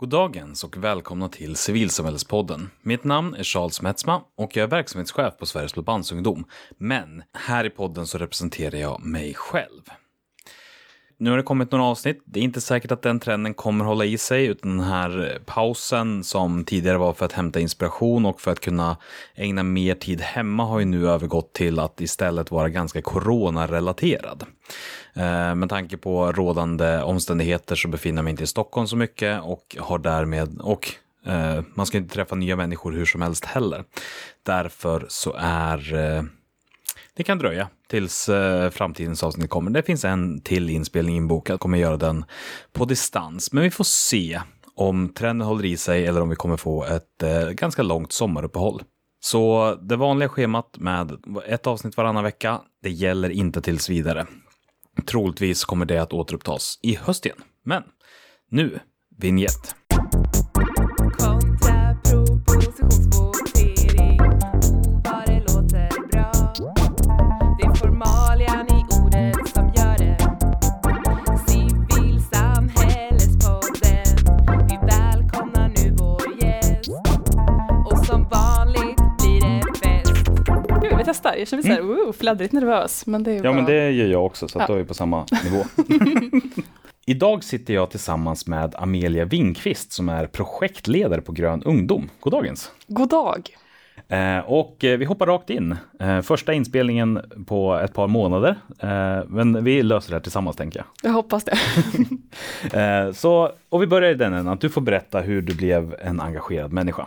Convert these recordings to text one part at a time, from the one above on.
Goddagens och välkomna till Civilsamhällespodden. Mitt namn är Charles Metzma och jag är verksamhetschef på Sveriges Blåbandsungdom. Men här i podden så representerar jag mig själv. Nu har det kommit några avsnitt. Det är inte säkert att den trenden kommer hålla i sig, utan den här eh, pausen som tidigare var för att hämta inspiration och för att kunna ägna mer tid hemma har ju nu övergått till att istället vara ganska coronarelaterad. Eh, med tanke på rådande omständigheter så befinner jag mig inte i Stockholm så mycket och har därmed, och eh, man ska inte träffa nya människor hur som helst heller. Därför så är det kan dröja tills eh, framtidens avsnitt kommer. Det finns en till inspelning inbokad, jag kommer göra den på distans. Men vi får se om trenden håller i sig eller om vi kommer få ett eh, ganska långt sommaruppehåll. Så det vanliga schemat med ett avsnitt varannan vecka, det gäller inte tills vidare. Troligtvis kommer det att återupptas i höst igen. Men nu, vignett. Testar. Jag känner mig mm. fladdrigt nervös. Men det är Ja, bra. men det gör jag också, så att Ja. då är vi på samma nivå. Idag sitter jag tillsammans med Amelia Wingqvist som är projektledare på Grön ungdom. Goddagens! God dag. Eh, och eh, vi hoppar rakt in. Eh, första inspelningen på ett par månader. Men vi löser det här tillsammans tänker jag. Jag hoppas det. Så, och vi börjar i den änden att du får berätta hur du blev en engagerad människa.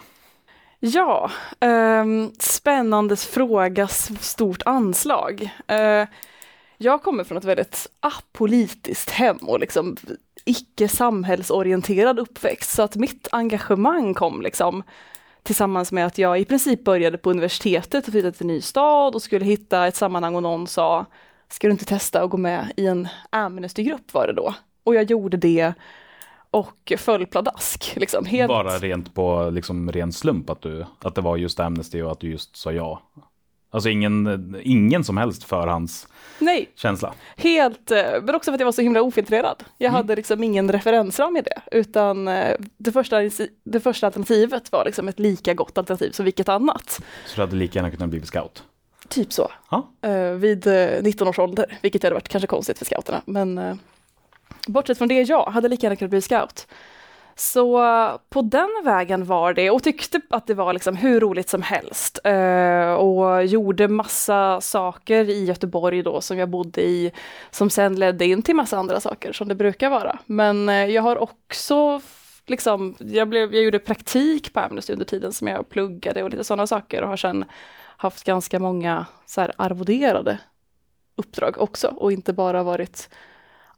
Ja, ehm, spännande fråga, stort anslag. Eh, jag kommer från ett väldigt apolitiskt hem och liksom icke samhällsorienterad uppväxt, så att mitt engagemang kom liksom tillsammans med att jag i princip började på universitetet och flyttade till en ny stad och skulle hitta ett sammanhang och någon sa Ska du inte testa att gå med i en Amnestygrupp var det då? Och jag gjorde det och föll pladask. Liksom, helt... Bara rent på liksom, ren slump att, du, att det var just Amnesty och att du just sa ja. Alltså ingen, ingen som helst förhandskänsla. Nej, helt, eh, men också för att jag var så himla ofiltrerad. Jag Mm. hade liksom ingen referensram i det, utan eh, det första, det första alternativet var liksom ett lika gott alternativ som vilket annat. Så du hade lika gärna kunnat bli scout. Typ så. Ja. Eh, vid eh, 19 års ålder, vilket hade varit kanske konstigt för scouterna. Men bortsett från det, ja, hade lika gärna kunnat bli scout. Så på den vägen var det och tyckte att det var liksom hur roligt som helst. Eh, och gjorde massa saker i Göteborg då som jag bodde i, som sen ledde in till massa andra saker som det brukar vara. Men eh, jag har också liksom, jag, blev, jag gjorde praktik på Amnesty under tiden som jag pluggade och lite sådana saker och har sen haft ganska många så här arvoderade uppdrag också och inte bara varit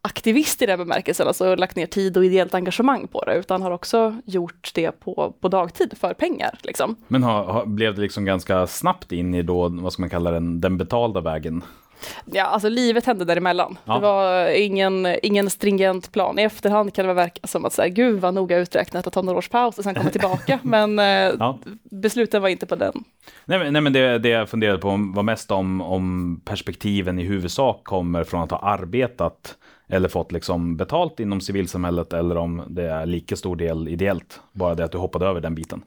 aktivist i den bemärkelsen, alltså lagt ner tid och ideellt engagemang på det, utan har också gjort det på, på dagtid för pengar. Liksom. Men har, har, blev det liksom ganska snabbt in i då, vad ska man kalla den, den betalda vägen? Ja, alltså livet hände däremellan. Ja. Det var ingen, ingen stringent plan. I efterhand kan det verka som att så här, gud vad noga uträknat att ta några års paus och sen komma tillbaka, men eh, Ja. besluten var inte på den. Nej men, nej, men det, det jag funderade på var mest om, om perspektiven i huvudsak kommer från att ha arbetat eller fått liksom betalt inom civilsamhället eller om det är lika stor del ideellt. Bara det att du hoppade över den biten.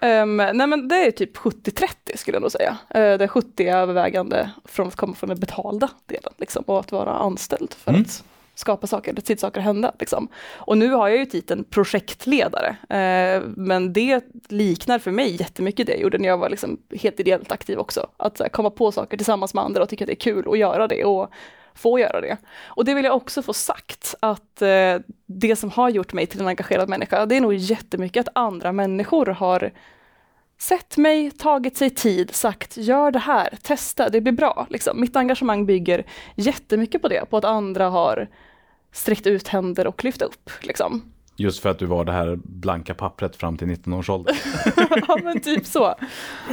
Um, nej men det är typ 70-30 skulle jag nog säga. Uh, det är 70 är övervägande från att komma från den betalda delen liksom, och att vara anställd för Mm. att skapa saker, se saker hända. Liksom. Och nu har jag ju titeln projektledare, uh, men det liknar för mig jättemycket det jag gjorde när jag var liksom helt ideellt aktiv också. Att här, komma på saker tillsammans med andra och tycka att det är kul att göra det och få göra det. Och det vill jag också få sagt att eh, det som har gjort mig till en engagerad människa, det är nog jättemycket att andra människor har sett mig, tagit sig tid, sagt gör det här, testa, det blir bra. Liksom. Mitt engagemang bygger jättemycket på det, på att andra har sträckt ut händer och lyft upp. Liksom. Just för att du var det här blanka pappret fram till 19 års ålder. ja men typ så.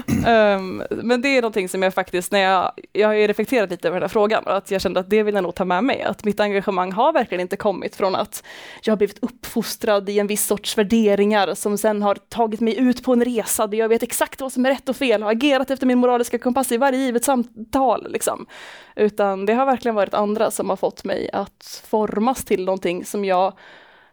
Um, men det är någonting som jag faktiskt, när jag, jag har ju reflekterat lite över den här frågan och att jag kände att det vill jag nog ta med mig, att mitt engagemang har verkligen inte kommit från att jag har blivit uppfostrad i en viss sorts värderingar som sen har tagit mig ut på en resa där jag vet exakt vad som är rätt och fel och har agerat efter min moraliska kompass i varje givet samtal. Liksom. Utan det har verkligen varit andra som har fått mig att formas till någonting som jag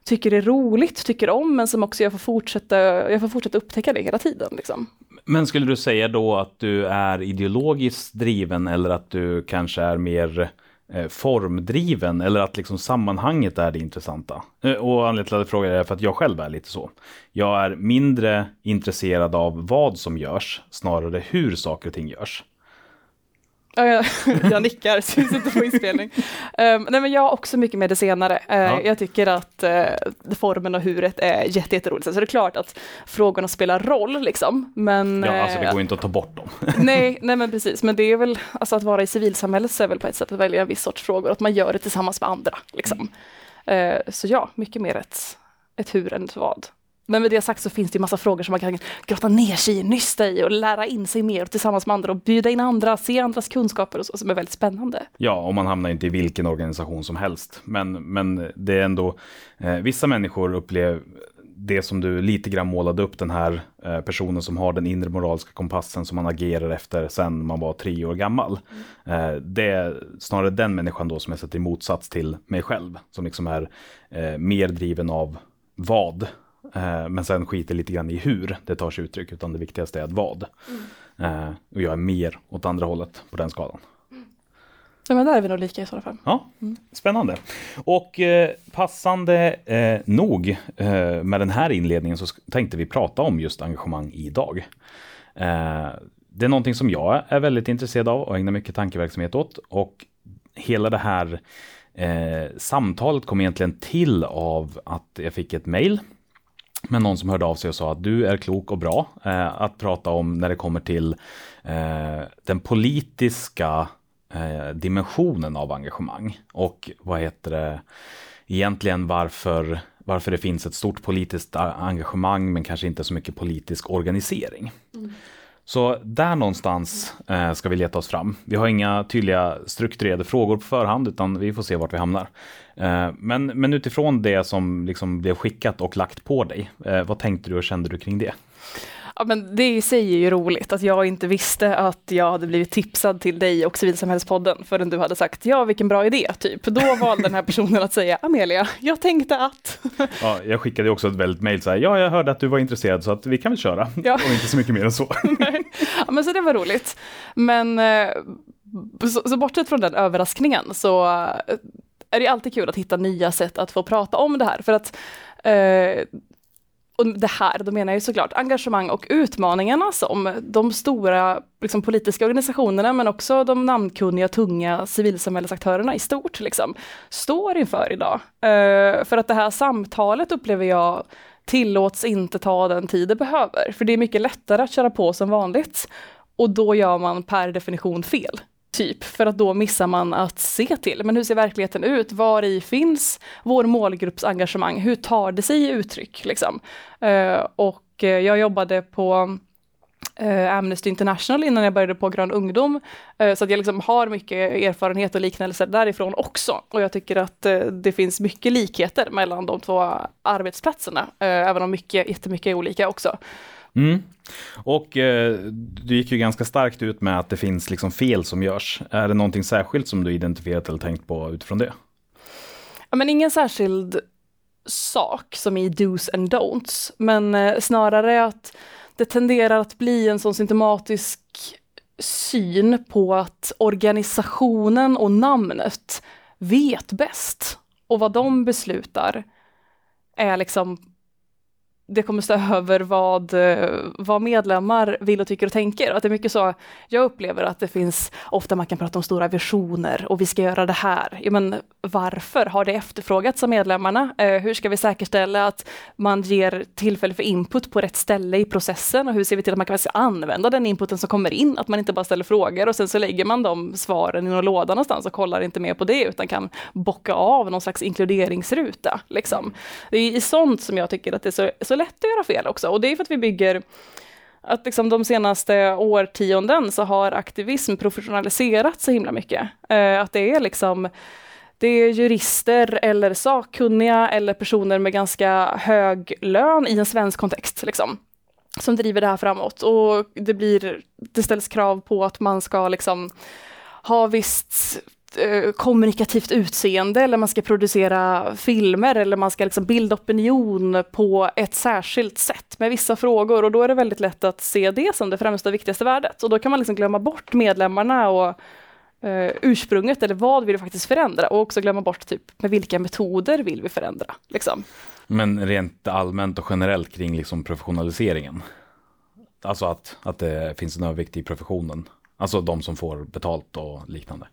tycker är roligt, tycker om, men som också jag får fortsätta, jag får fortsätta upptäcka det hela tiden. Liksom. Men skulle du säga då att du är ideologiskt driven eller att du kanske är mer eh, formdriven eller att liksom sammanhanget är det intressanta? Eh, och anledningen till att jag frågar är för att jag själv är lite så. Jag är mindre intresserad av vad som görs, snarare hur saker och ting görs. Ja, jag, jag nickar, så vi sitter på inspelning. Um, nej, men jag har också mycket med det senare. Uh, Ja. Jag tycker att uh, formen och huret är jätte, jätteroligt. Så det är klart att frågorna spelar roll, liksom. Men, Ja, alltså det eh, går inte att ta bort dem. nej, nej, men precis. Men det är väl, alltså att vara i civilsamhället så är väl på ett sätt att välja en viss sorts frågor, att man gör det tillsammans med andra. Liksom. Så ja, mycket mer ett, ett hur än ett vad. Men med det sagt så finns det ju massa frågor som man kan grotta ner sig i, nysta i och lära in sig mer tillsammans med andra och bjuda in andra, se andras kunskaper och så, som är väldigt spännande. Ja, och man hamnar inte i vilken organisation som helst. Men, men det är ändå, eh, vissa människor upplever det som du lite grann målade upp, den här eh, personen som har den inre moraliska kompassen som man agerar efter sen man var tre år gammal. Eh, det är snarare den människan då som jag sätter i motsats till mig själv, som liksom är eh, mer driven av vad. Eh, men sen skiter lite grann i hur det tar sig uttryck, utan det viktigaste är att vad. Eh, och jag är mer åt andra hållet på den skalan. Ja, men där är vi nog lika i sådana fall. Ja, spännande. Och eh, passande eh, nog eh, med den här inledningen så tänkte vi prata om just engagemang idag. Eh, det är någonting som jag är väldigt intresserad av och ägnar mycket tankeverksamhet åt. Och hela det här eh, samtalet kom egentligen till av att jag fick ett mejl med någon som hörde av sig och sa att du är klok och bra eh, att prata om när det kommer till eh, den politiska eh, dimensionen av engagemang. Och vad heter det, egentligen varför, varför det finns ett stort politiskt engagemang men kanske inte så mycket politisk organisering. Mm. Så där någonstans eh, ska vi leta oss fram. Vi har inga tydliga strukturerade frågor på förhand utan vi får se vart vi hamnar. Eh, men, men utifrån det som liksom blev skickat och lagt på dig, eh, vad tänkte du och kände du kring det? Ja, men det i sig är ju roligt att jag inte visste att jag hade blivit tipsad till dig och Civilsamhällspodden förrän du hade sagt ja, vilken bra idé, typ. Då valde den här personen att säga Amelia, jag tänkte att. Ja, jag skickade också ett väldigt mejl så här, ja jag hörde att du var intresserad så att vi kan väl köra. Ja. Och inte så mycket mer än så. ja, men så det var roligt. Men eh, så, så bortsett från den överraskningen så eh, är det alltid kul att hitta nya sätt att få prata om det här. För att eh, och det här, då menar jag ju såklart engagemang och utmaningarna som de stora liksom, politiska organisationerna men också de namnkunniga, tunga civilsamhällesaktörerna i stort liksom, står inför idag. Uh, för att det här samtalet upplever jag tillåts inte ta den tid det behöver. För det är mycket lättare att köra på som vanligt och då gör man per definition fel. Typ, för att då missar man att se till, men hur ser verkligheten ut? Var i finns vår målgrupps engagemang? Hur tar det sig i uttryck? Liksom? Eh, och eh, jag jobbade på eh, Amnesty International innan jag började på Grön ungdom. Så att jag liksom har mycket erfarenhet och liknelser därifrån också. Och jag tycker att det finns mycket likheter mellan de två arbetsplatserna, även om mycket, jättemycket är olika också. Mm. Och eh, du gick ju ganska starkt ut med att det finns liksom fel som görs. Är det någonting särskilt som du identifierat eller tänkt på utifrån det? Ja, men ingen särskild sak som i dos and don'ts, men eh, snarare att det tenderar att bli en sån symptomatisk syn på att organisationen och namnet vet bäst. Och vad de beslutar är liksom det kommer stå över vad, eh, vad medlemmar vill och tycker och tänker. Att det är mycket så, jag upplever att det finns, ofta man kan prata om stora visioner och vi ska göra det här. Ja, men varför har det efterfrågats av medlemmarna? Eh, hur ska vi säkerställa att man ger tillfälle för input på rätt ställe i processen och hur ser vi till att man kan använda den inputen som kommer in? Att man inte bara ställer frågor och sen så lägger man de svaren i någon låda någonstans och kollar inte mer på det utan kan bocka av någon slags inkluderingsruta. Liksom. Det är i sånt som jag tycker att det är så, så lätt att göra fel också och det är för att vi bygger att liksom de senaste årtionden så har aktivism professionaliserats så himla mycket. Eh, att det är liksom det är jurister eller sakkunniga eller personer med ganska hög lön i en svensk kontext liksom, som driver det här framåt. Och det, blir, det ställs krav på att man ska liksom ha visst Eh, kommunikativt utseende eller man ska producera filmer eller man ska liksom bilda opinion på ett särskilt sätt med vissa frågor och då är det väldigt lätt att se det som det främsta och viktigaste värdet och då kan man liksom glömma bort medlemmarna och eh, ursprunget eller vad vill vi faktiskt förändra och också glömma bort typ med vilka metoder vill vi förändra. Liksom. Men rent allmänt och generellt kring liksom professionaliseringen. Alltså att, att det finns en övervikt i professionen. Alltså de som får betalt och liknande.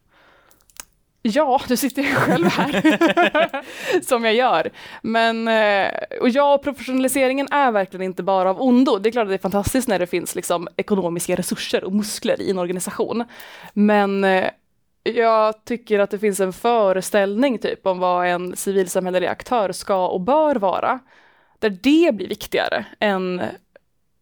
Ja, du sitter ju själv här, som jag gör. Men, eh, och ja, professionaliseringen är verkligen inte bara av ondo. Det är klart att det är fantastiskt när det finns liksom ekonomiska resurser och muskler i en organisation. Men eh, jag tycker att det finns en föreställning typ om vad en civilsamhällelig aktör ska och bör vara. Där det blir viktigare än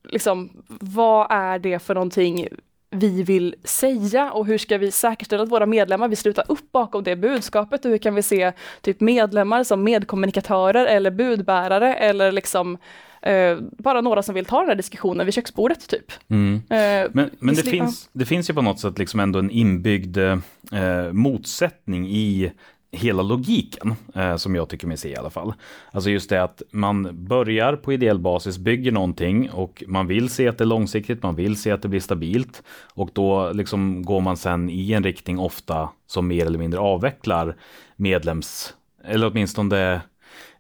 liksom, vad är det för någonting vi vill säga och hur ska vi säkerställa att våra medlemmar vill sluta upp bakom det budskapet och hur kan vi se typ medlemmar som medkommunikatörer eller budbärare eller liksom eh, bara några som vill ta den här diskussionen vid köksbordet typ. Mm. Eh, Men, men det, finns, det finns ju på något sätt liksom ändå en inbyggd eh, motsättning i hela logiken, eh, som jag tycker mig se i alla fall. Alltså just det att man börjar på ideell basis, bygger någonting och man vill se att det är långsiktigt, man vill se att det blir stabilt och då liksom går man sen i en riktning ofta som mer eller mindre avvecklar medlems, eller åtminstone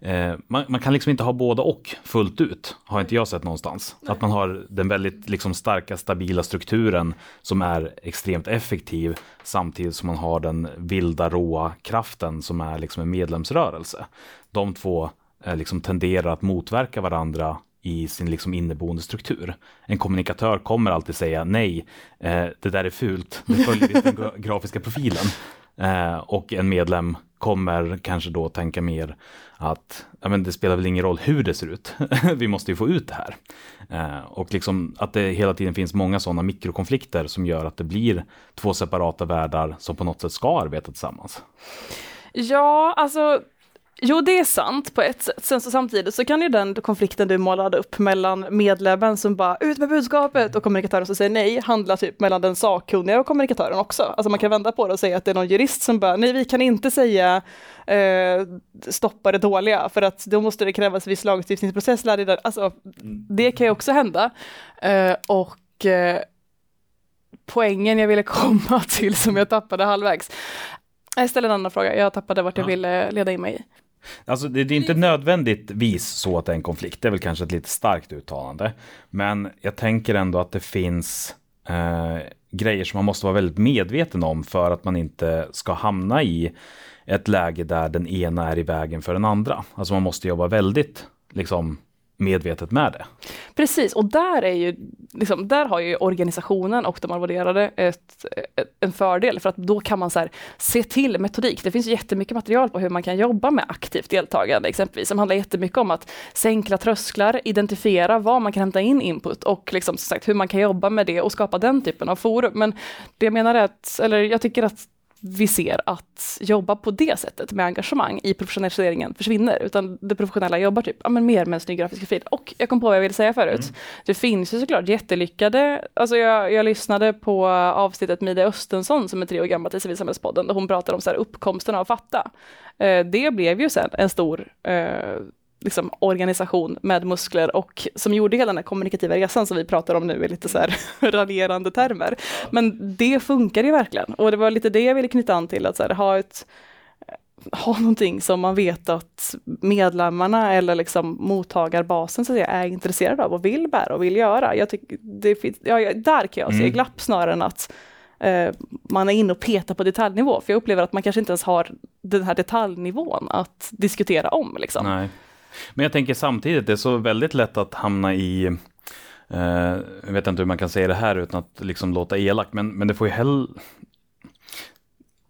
Eh, man, man kan liksom inte ha båda och fullt ut, har inte jag sett någonstans. Att man har den väldigt liksom, starka, stabila strukturen som är extremt effektiv samtidigt som man har den vilda, råa kraften som är liksom en medlemsrörelse. De två eh, liksom tenderar att motverka varandra i sin liksom inneboende struktur. En kommunikatör kommer alltid säga nej, eh, det där är fult, det följer inte den gra- grafiska profilen. Eh, och en medlem kommer kanske då tänka mer att ja, men det spelar väl ingen roll hur det ser ut. Vi måste ju få ut det här. Eh, och liksom att det hela tiden finns många sådana mikrokonflikter som gör att det blir två separata världar som på något sätt ska arbeta tillsammans. Ja, alltså Jo, det är sant på ett sätt. Sen så samtidigt så kan ju den konflikten du målade upp mellan medlemmen som bara ut med budskapet och kommunikatören som säger nej, handla typ mellan den sakkunniga och kommunikatören också. Alltså man kan vända på det och säga att det är någon jurist som bara nej, vi kan inte säga eh, stoppa det dåliga för att då måste det krävas viss lagstiftningsprocess. Alltså, det kan ju också hända. Eh, och eh, poängen jag ville komma till som jag tappade halvvägs. Jag ställer en annan fråga, jag tappade vart jag Ja. ville leda in mig. Alltså det, det är inte nödvändigtvis så att det är en konflikt, det är väl kanske ett lite starkt uttalande. Men jag tänker ändå att det finns eh, grejer som man måste vara väldigt medveten om för att man inte ska hamna i ett läge där den ena är i vägen för den andra. Alltså man måste jobba väldigt liksom, medvetet med det. Precis, och där, är ju, liksom, där har ju organisationen och de arvoderade ett, ett, en fördel, för att då kan man så här, se till metodik. Det finns jättemycket material på hur man kan jobba med aktivt deltagande, exempelvis, som handlar jättemycket om att sänka trösklar, identifiera var man kan hämta in input och liksom, som sagt, hur man kan jobba med det och skapa den typen av forum. Men det jag menar är att, eller jag tycker att vi ser att jobba på det sättet med engagemang i professionaliseringen försvinner, utan det professionella jobbar typ ja, men mer med en snygg grafisk profil. Och jag kom på vad jag ville säga förut. Det finns ju såklart jättelyckade, alltså jag, jag lyssnade på avsnittet med Ida Östensson som är tre år gammalt i Civilsamhällspodden, där hon pratade om så här uppkomsten av Fatta. Eh, det blev ju sen en stor eh, liksom organisation med muskler och som gjorde hela den här kommunikativa resan som vi pratar om nu i lite så här raljerande termer. Men det funkar ju verkligen och det var lite det jag ville knyta an till, att här, ha ett ha någonting som man vet att medlemmarna eller liksom mottagarbasen så att säga, är intresserade av och vill bära och vill göra. Jag tycker det finns, ja, där kan jag se Mm. glapp snarare än att eh, man är inne och petar på detaljnivå. För jag upplever att man kanske inte ens har den här detaljnivån att diskutera om. Liksom. Nej. Men jag tänker samtidigt, det är så väldigt lätt att hamna i eh, jag vet inte hur man kan säga det här utan att liksom låta elak, men, men det får ju hell...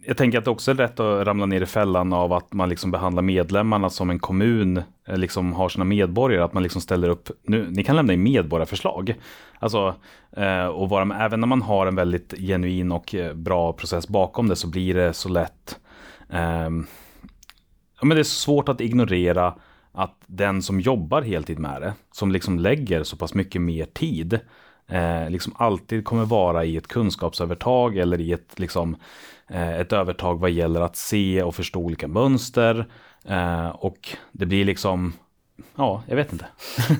Jag tänker att det också är lätt att ramla ner i fällan av att man liksom behandlar medlemmarna som en kommun eh, liksom har sina medborgare, att man liksom ställer upp, nu, ni kan lämna in medborgarförslag. Alltså, eh, och vara med, även när man har en väldigt genuin och eh, bra process bakom det så blir det så lätt ehm, ja, men det är svårt att ignorera att den som jobbar heltid med det, som liksom lägger så pass mycket mer tid, eh, liksom alltid kommer vara i ett kunskapsövertag eller i ett, liksom, eh, ett övertag vad gäller att se och förstå olika mönster. Eh, och det blir liksom, ja, jag vet inte.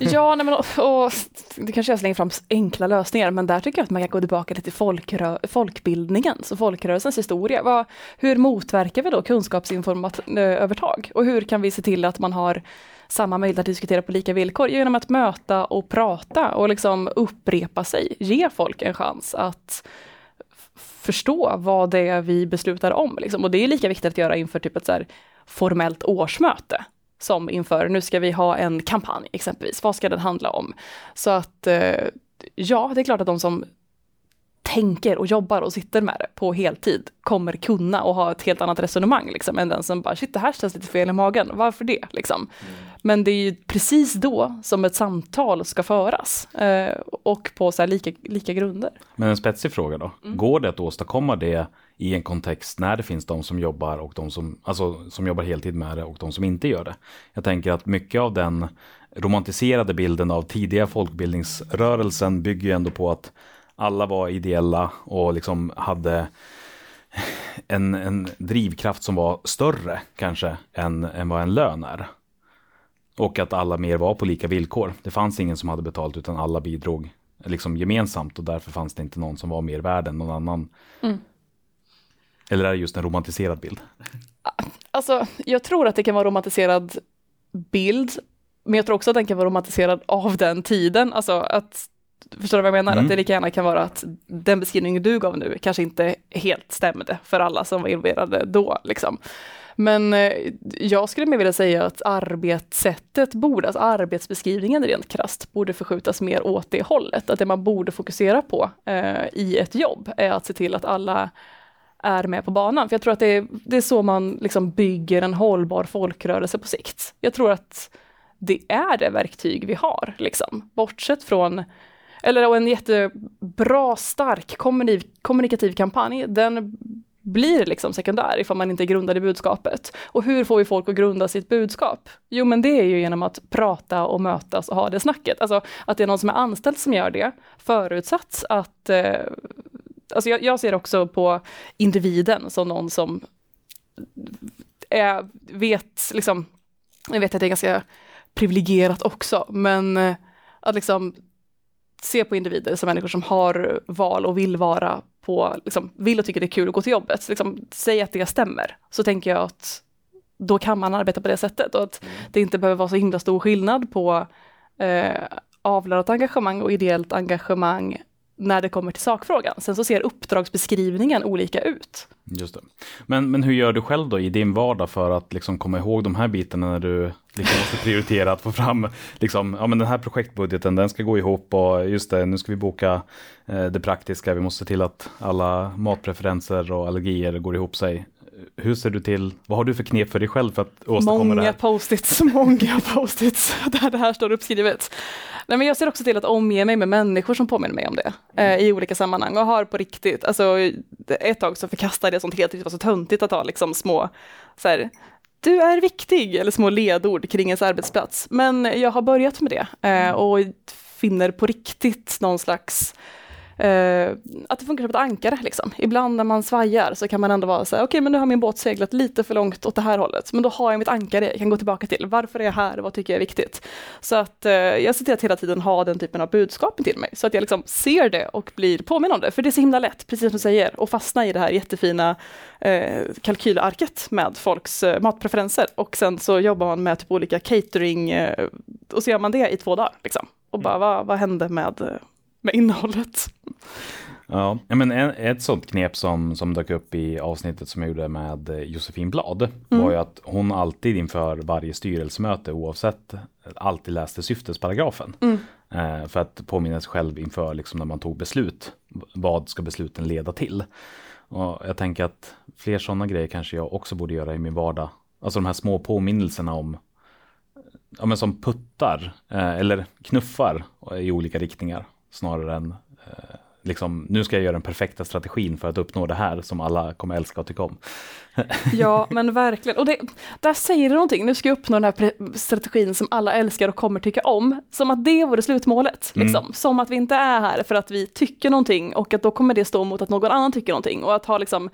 Ja, nej men, och, och, det kanske jag slänger fram enkla lösningar, men där tycker jag att man kan gå tillbaka lite till folkrö folkbildningen, så folkrörelsens historia. Vad, hur motverkar vi då kunskapsinformatövertag? Eh, och hur kan vi se till att man har samma möjlighet att diskutera på lika villkor? Genom att möta och prata och liksom upprepa sig, ge folk en chans att förstå vad det är vi beslutar om. Liksom. Och det är lika viktigt att göra inför typ ett så här formellt årsmöte som inför, nu ska vi ha en kampanj exempelvis, vad ska den handla om? Så att eh, ja, det är klart att de som tänker och jobbar och sitter med det på heltid kommer kunna och ha ett helt annat resonemang liksom, än den som bara, shit det här känns lite fel i magen, varför det? Liksom. Mm. Men det är ju precis då som ett samtal ska föras eh, och på så lika, lika grunder. Men en spetsig fråga då. Går det att åstadkomma det i en kontext när det finns de som jobbar och de som, alltså, som jobbar heltid med det och de som inte gör det? Jag tänker att mycket av den romantiserade bilden av tidiga folkbildningsrörelsen bygger ju ändå på att alla var ideella och liksom hade en, en drivkraft som var större kanske än, än vad en lön är. Och att alla mer var på lika villkor. Det fanns ingen som hade betalt utan alla bidrog liksom gemensamt och därför fanns det inte någon som var mer värd än någon annan. Eller är det just en romantiserad bild? Alltså, jag tror att det kan vara romantiserad bild, men jag tror också att den kan vara romantiserad av den tiden. Alltså att, förstår du vad jag menar? Mm. Att det lika gärna kan vara att den beskrivningen du gav nu kanske inte helt stämde för alla som var involverade då. Liksom. Men eh, jag skulle mer vilja säga att arbetssättet borde, alltså arbetsbeskrivningen rent krasst, borde förskjutas mer åt det hållet. Att det man borde fokusera på eh, i ett jobb är att se till att alla är med på banan. För jag tror att det är, det är så man liksom bygger en hållbar folkrörelse på sikt. Jag tror att det är det verktyg vi har, liksom. bortsett från eller en jättebra, stark kommunikativ kampanj, den blir liksom sekundär ifall man inte är grundad i budskapet. Och hur får vi folk att grunda sitt budskap? Jo, men det är ju genom att prata och mötas och ha det snacket. Alltså att det är någon som är anställd som gör det, förutsatt att eh, Alltså jag, jag ser också på individen som någon som är, vet, liksom, jag vet att det är ganska privilegierat också, men eh, att liksom se på individer som människor som har val och vill vara på, liksom, vill och tycker det är kul att gå till jobbet. Liksom, säg att det stämmer, så tänker jag att då kan man arbeta på det sättet och att det inte behöver vara så himla stor skillnad på eh, avlönat engagemang och ideellt engagemang när det kommer till sakfrågan. Sen så ser uppdragsbeskrivningen olika ut. Just det. Men, men hur gör du själv då i din vardag för att liksom komma ihåg de här bitarna när du liksom måste prioritera att få fram liksom, ja, men den här projektbudgeten, den ska gå ihop och just det, nu ska vi boka eh, det praktiska, vi måste se till att alla matpreferenser och allergier går ihop sig. Hur ser du till, vad har du för knep för dig själv för att åstadkomma det Många här? post-its, många post-its där det här står uppskrivet. Nej, men jag ser också till att omge mig med människor som påminner mig om det eh, i olika sammanhang och har på riktigt, alltså ett tag så förkastade jag sånt helt, det var så töntigt att ha liksom små, så här, du är viktig, eller små ledord kring ens arbetsplats. Men jag har börjat med det eh, och finner på riktigt någon slags Eh, att det funkar som ett ankare. Liksom. Ibland när man svajar så kan man ändå vara så här, okej men nu har min båt seglat lite för långt åt det här hållet, men då har jag mitt ankare jag kan gå tillbaka till. Varför är jag här? Vad tycker jag är viktigt? Så att eh, jag ser till att hela tiden ha den typen av budskap till mig, så att jag liksom ser det och blir påminn om det. För det är så himla lätt, precis som du säger, att fastna i det här jättefina eh, kalkylarket med folks matpreferenser och sen så jobbar man med typ olika catering och så gör man det i två dagar. Liksom. Och bara, vad, vad hände med, med innehållet? Ja, men en, ett sånt knep som, som dök upp i avsnittet som jag gjorde med eh, Josefin Blad var ju att hon alltid inför varje styrelsemöte oavsett alltid läste syftesparagrafen. Eh, för att påminna sig själv inför liksom, när man tog beslut. Vad ska besluten leda till? Och jag tänker att fler sådana grejer kanske jag också borde göra i min vardag. Alltså de här små påminnelserna om ja, men som puttar eh, eller knuffar i olika riktningar snarare än eh, liksom, nu ska jag göra den perfekta strategin för att uppnå det här som alla kommer älska och tycka om. Ja, men verkligen. Och det, där säger det någonting. Nu ska jag uppnå den här strategin som alla älskar och kommer tycka om. Som att det vore slutmålet. Mm. Liksom. Som att vi inte är här för att vi tycker någonting och att då kommer det stå mot att någon annan tycker någonting. Och att ha liksom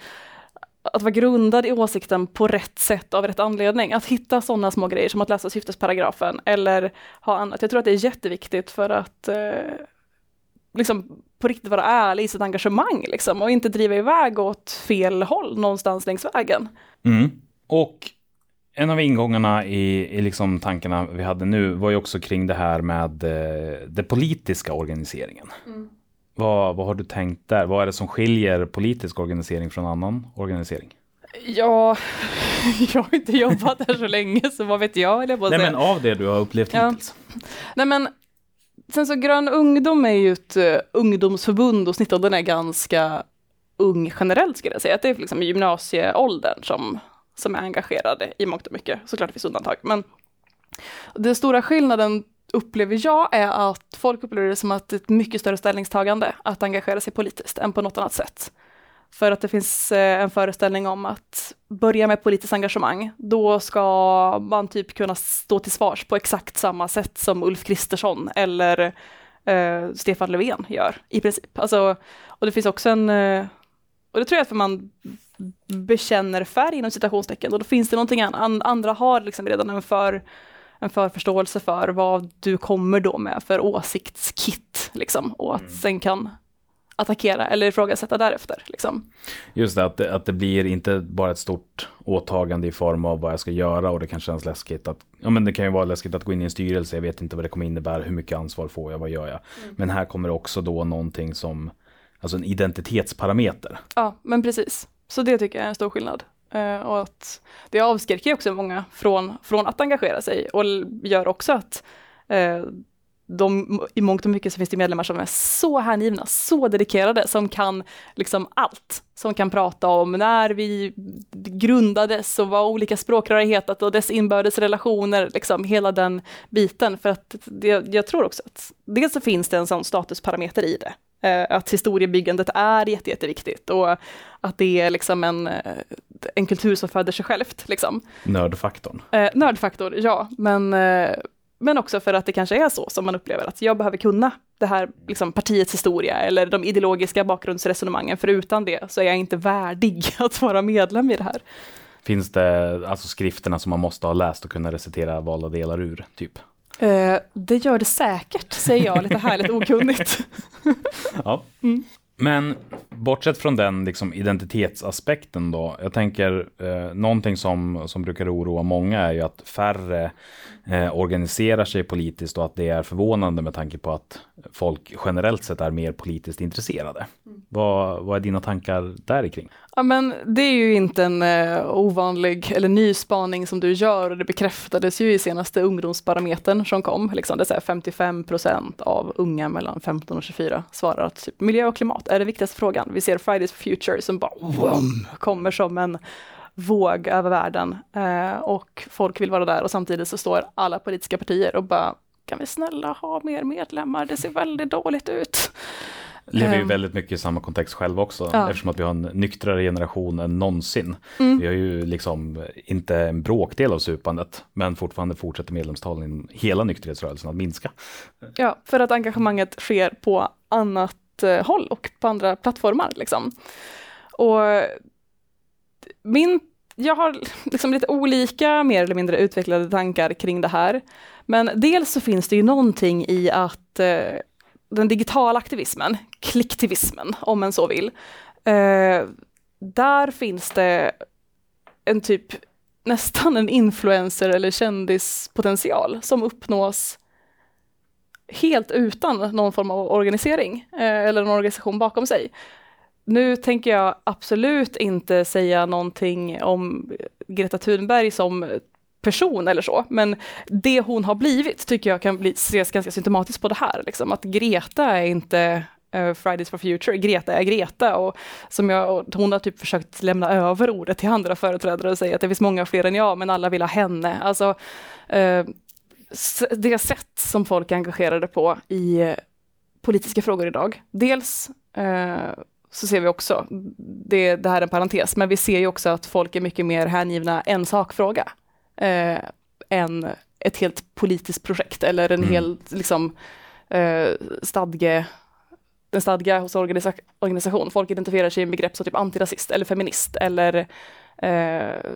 att vara grundad i åsikten på rätt sätt av rätt anledning. Att hitta sådana små grejer som att läsa syftesparagrafen eller ha annat. Jag tror att det är jätteviktigt för att eh, liksom på riktigt vara ärlig i sitt engagemang liksom, och inte driva iväg åt fel håll någonstans längs vägen. Mm. Och en av ingångarna i, i liksom tankarna vi hade nu var ju också kring det här med eh, den politiska organiseringen. Vad, vad har du tänkt där? Vad är det som skiljer politisk organisering från annan organisering? Ja, jag har inte jobbat här så länge så vad vet jag, eller jag Nej men av det du har upplevt Ja. hittills. Nej men, sen så Grön ungdom är ju ett uh, ungdomsförbund och snittåldern är ganska ung generellt skulle jag säga. Att det är liksom gymnasieåldern som, som är engagerade i mångt och mycket. Såklart det finns undantag. Men den stora skillnaden upplever jag är att folk upplever det som att det är ett mycket större ställningstagande att engagera sig politiskt än på något annat sätt. För att det finns eh, en föreställning om att börja med politiskt engagemang, då ska man typ kunna stå till svars på exakt samma sätt som Ulf Kristersson eller eh, Stefan Löfven gör i princip. Alltså, och det finns också en, eh, och det tror jag för man bekänner färg inom citationstecken och då finns det någonting annat. An- andra har liksom redan en för en förförståelse för vad du kommer då med för åsiktskit liksom och att sen kan attackera eller ifrågasätta därefter. Liksom. Just det, att det, att det blir inte bara ett stort åtagande i form av vad jag ska göra och det kan kännas läskigt att, ja men det kan ju vara läskigt att gå in i en styrelse, jag vet inte vad det kommer innebära, hur mycket ansvar får jag, vad gör jag? Men här kommer också då någonting som, alltså en identitetsparameter. Ja, men precis. Så det tycker jag är en stor skillnad. Eh, och att det avskräcker också många från, från att engagera sig och gör också att eh, de, i mångt och mycket så finns det medlemmar som är så hängivna, så dedikerade, som kan liksom allt. Som kan prata om när vi grundades och vad olika språkrör har hetat och dess inbördes relationer, liksom hela den biten. För att det, jag tror också att dels så finns det en sån statusparameter i det. Eh, att historiebyggandet är jätte, jätteviktigt och att det är liksom en, eh, en kultur som föder sig självt. Liksom. Nördfaktorn. Eh, nördfaktor, ja, men, men också för att det kanske är så som man upplever att jag behöver kunna det här liksom, partiets historia eller de ideologiska bakgrundsresonemangen, för utan det så är jag inte värdig att vara medlem i det här. Finns det alltså skrifterna som man måste ha läst och kunna recitera valda delar ur, typ? Eh, det gör det säkert, säger jag lite härligt okunnigt. Ja. Mm. Men bortsett från den liksom, identitetsaspekten då, jag tänker eh, någonting som, som brukar oroa många är ju att färre eh, organiserar sig politiskt och att det är förvånande med tanke på att folk generellt sett är mer politiskt intresserade. Vad, vad är dina tankar där kring? Ja, men det är ju inte en eh, ovanlig eller ny spaning som du gör och det bekräftades ju i senaste ungdomsbarometern som kom. Liksom, det är 55 procent av unga mellan 15 och 24 svarar att typ, miljö och klimat är den viktigaste frågan. Vi ser Fridays for Future som bara wum, kommer som en våg över världen eh, och folk vill vara där och samtidigt så står alla politiska partier och bara kan vi snälla ha mer medlemmar, det ser väldigt dåligt ut. Lever ju Ehm. väldigt mycket i samma kontext själva också, Ja. eftersom att vi har en nyktrare generation än någonsin. Mm. Vi har ju liksom inte en bråkdel av supandet, men fortfarande fortsätter medlemstalen i hela nykterhetsrörelsen att minska. Ja, för att engagemanget sker på annat eh, håll och på andra plattformar. Liksom. Och min, jag har liksom lite olika, mer eller mindre utvecklade tankar kring det här. Men dels så finns det ju någonting i att eh, den digitala aktivismen, klicktivismen om en så vill, eh, där finns det en typ nästan en influencer eller kändispotential som uppnås helt utan någon form av organisering eh, eller en organisation bakom sig. Nu tänker jag absolut inte säga någonting om Greta Thunberg som person eller så, men det hon har blivit tycker jag kan bli, ses ganska symptomatiskt på det här. Liksom. Att Greta är inte eh, Fridays for Future, Greta är Greta och som jag, och hon har typ försökt lämna över ordet till andra företrädare och säga att det finns många fler än jag, men alla vill ha henne. Alltså, eh, det sätt som folk är engagerade på i eh, politiska frågor idag. Dels eh, så ser vi också, det, det här är en parentes, men vi ser ju också att folk är mycket mer hängivna en sakfråga eh, än ett helt politiskt projekt eller en Mm. hel liksom, eh, stadge, en stadga hos organisa organisation. Folk identifierar sig i begrepp som typ antirasist eller feminist eller eh,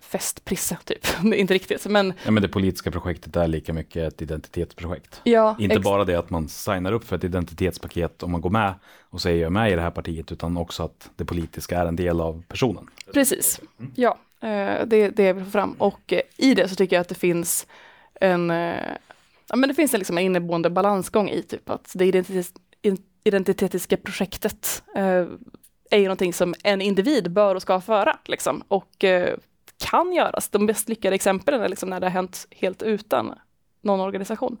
festprisse typ. Inte riktigt, men Ja, men det politiska projektet är lika mycket ett identitetsprojekt. ja. Inte bara det att man signar upp för ett identitetspaket om man går med och säger jag är med i det här partiet, utan också att det politiska är en del av personen. Precis, ja, eh, det, det jag vill få fram. Och eh, i det så tycker jag att det finns en, eh, ja men det finns en, liksom en inneboende balansgång i typ att det identitets, in- identitetiska projektet eh, är ju någonting som en individ bör och ska föra, liksom, och eh, kan göras. De bäst lyckade exemplen är liksom när det har hänt helt utan någon organisation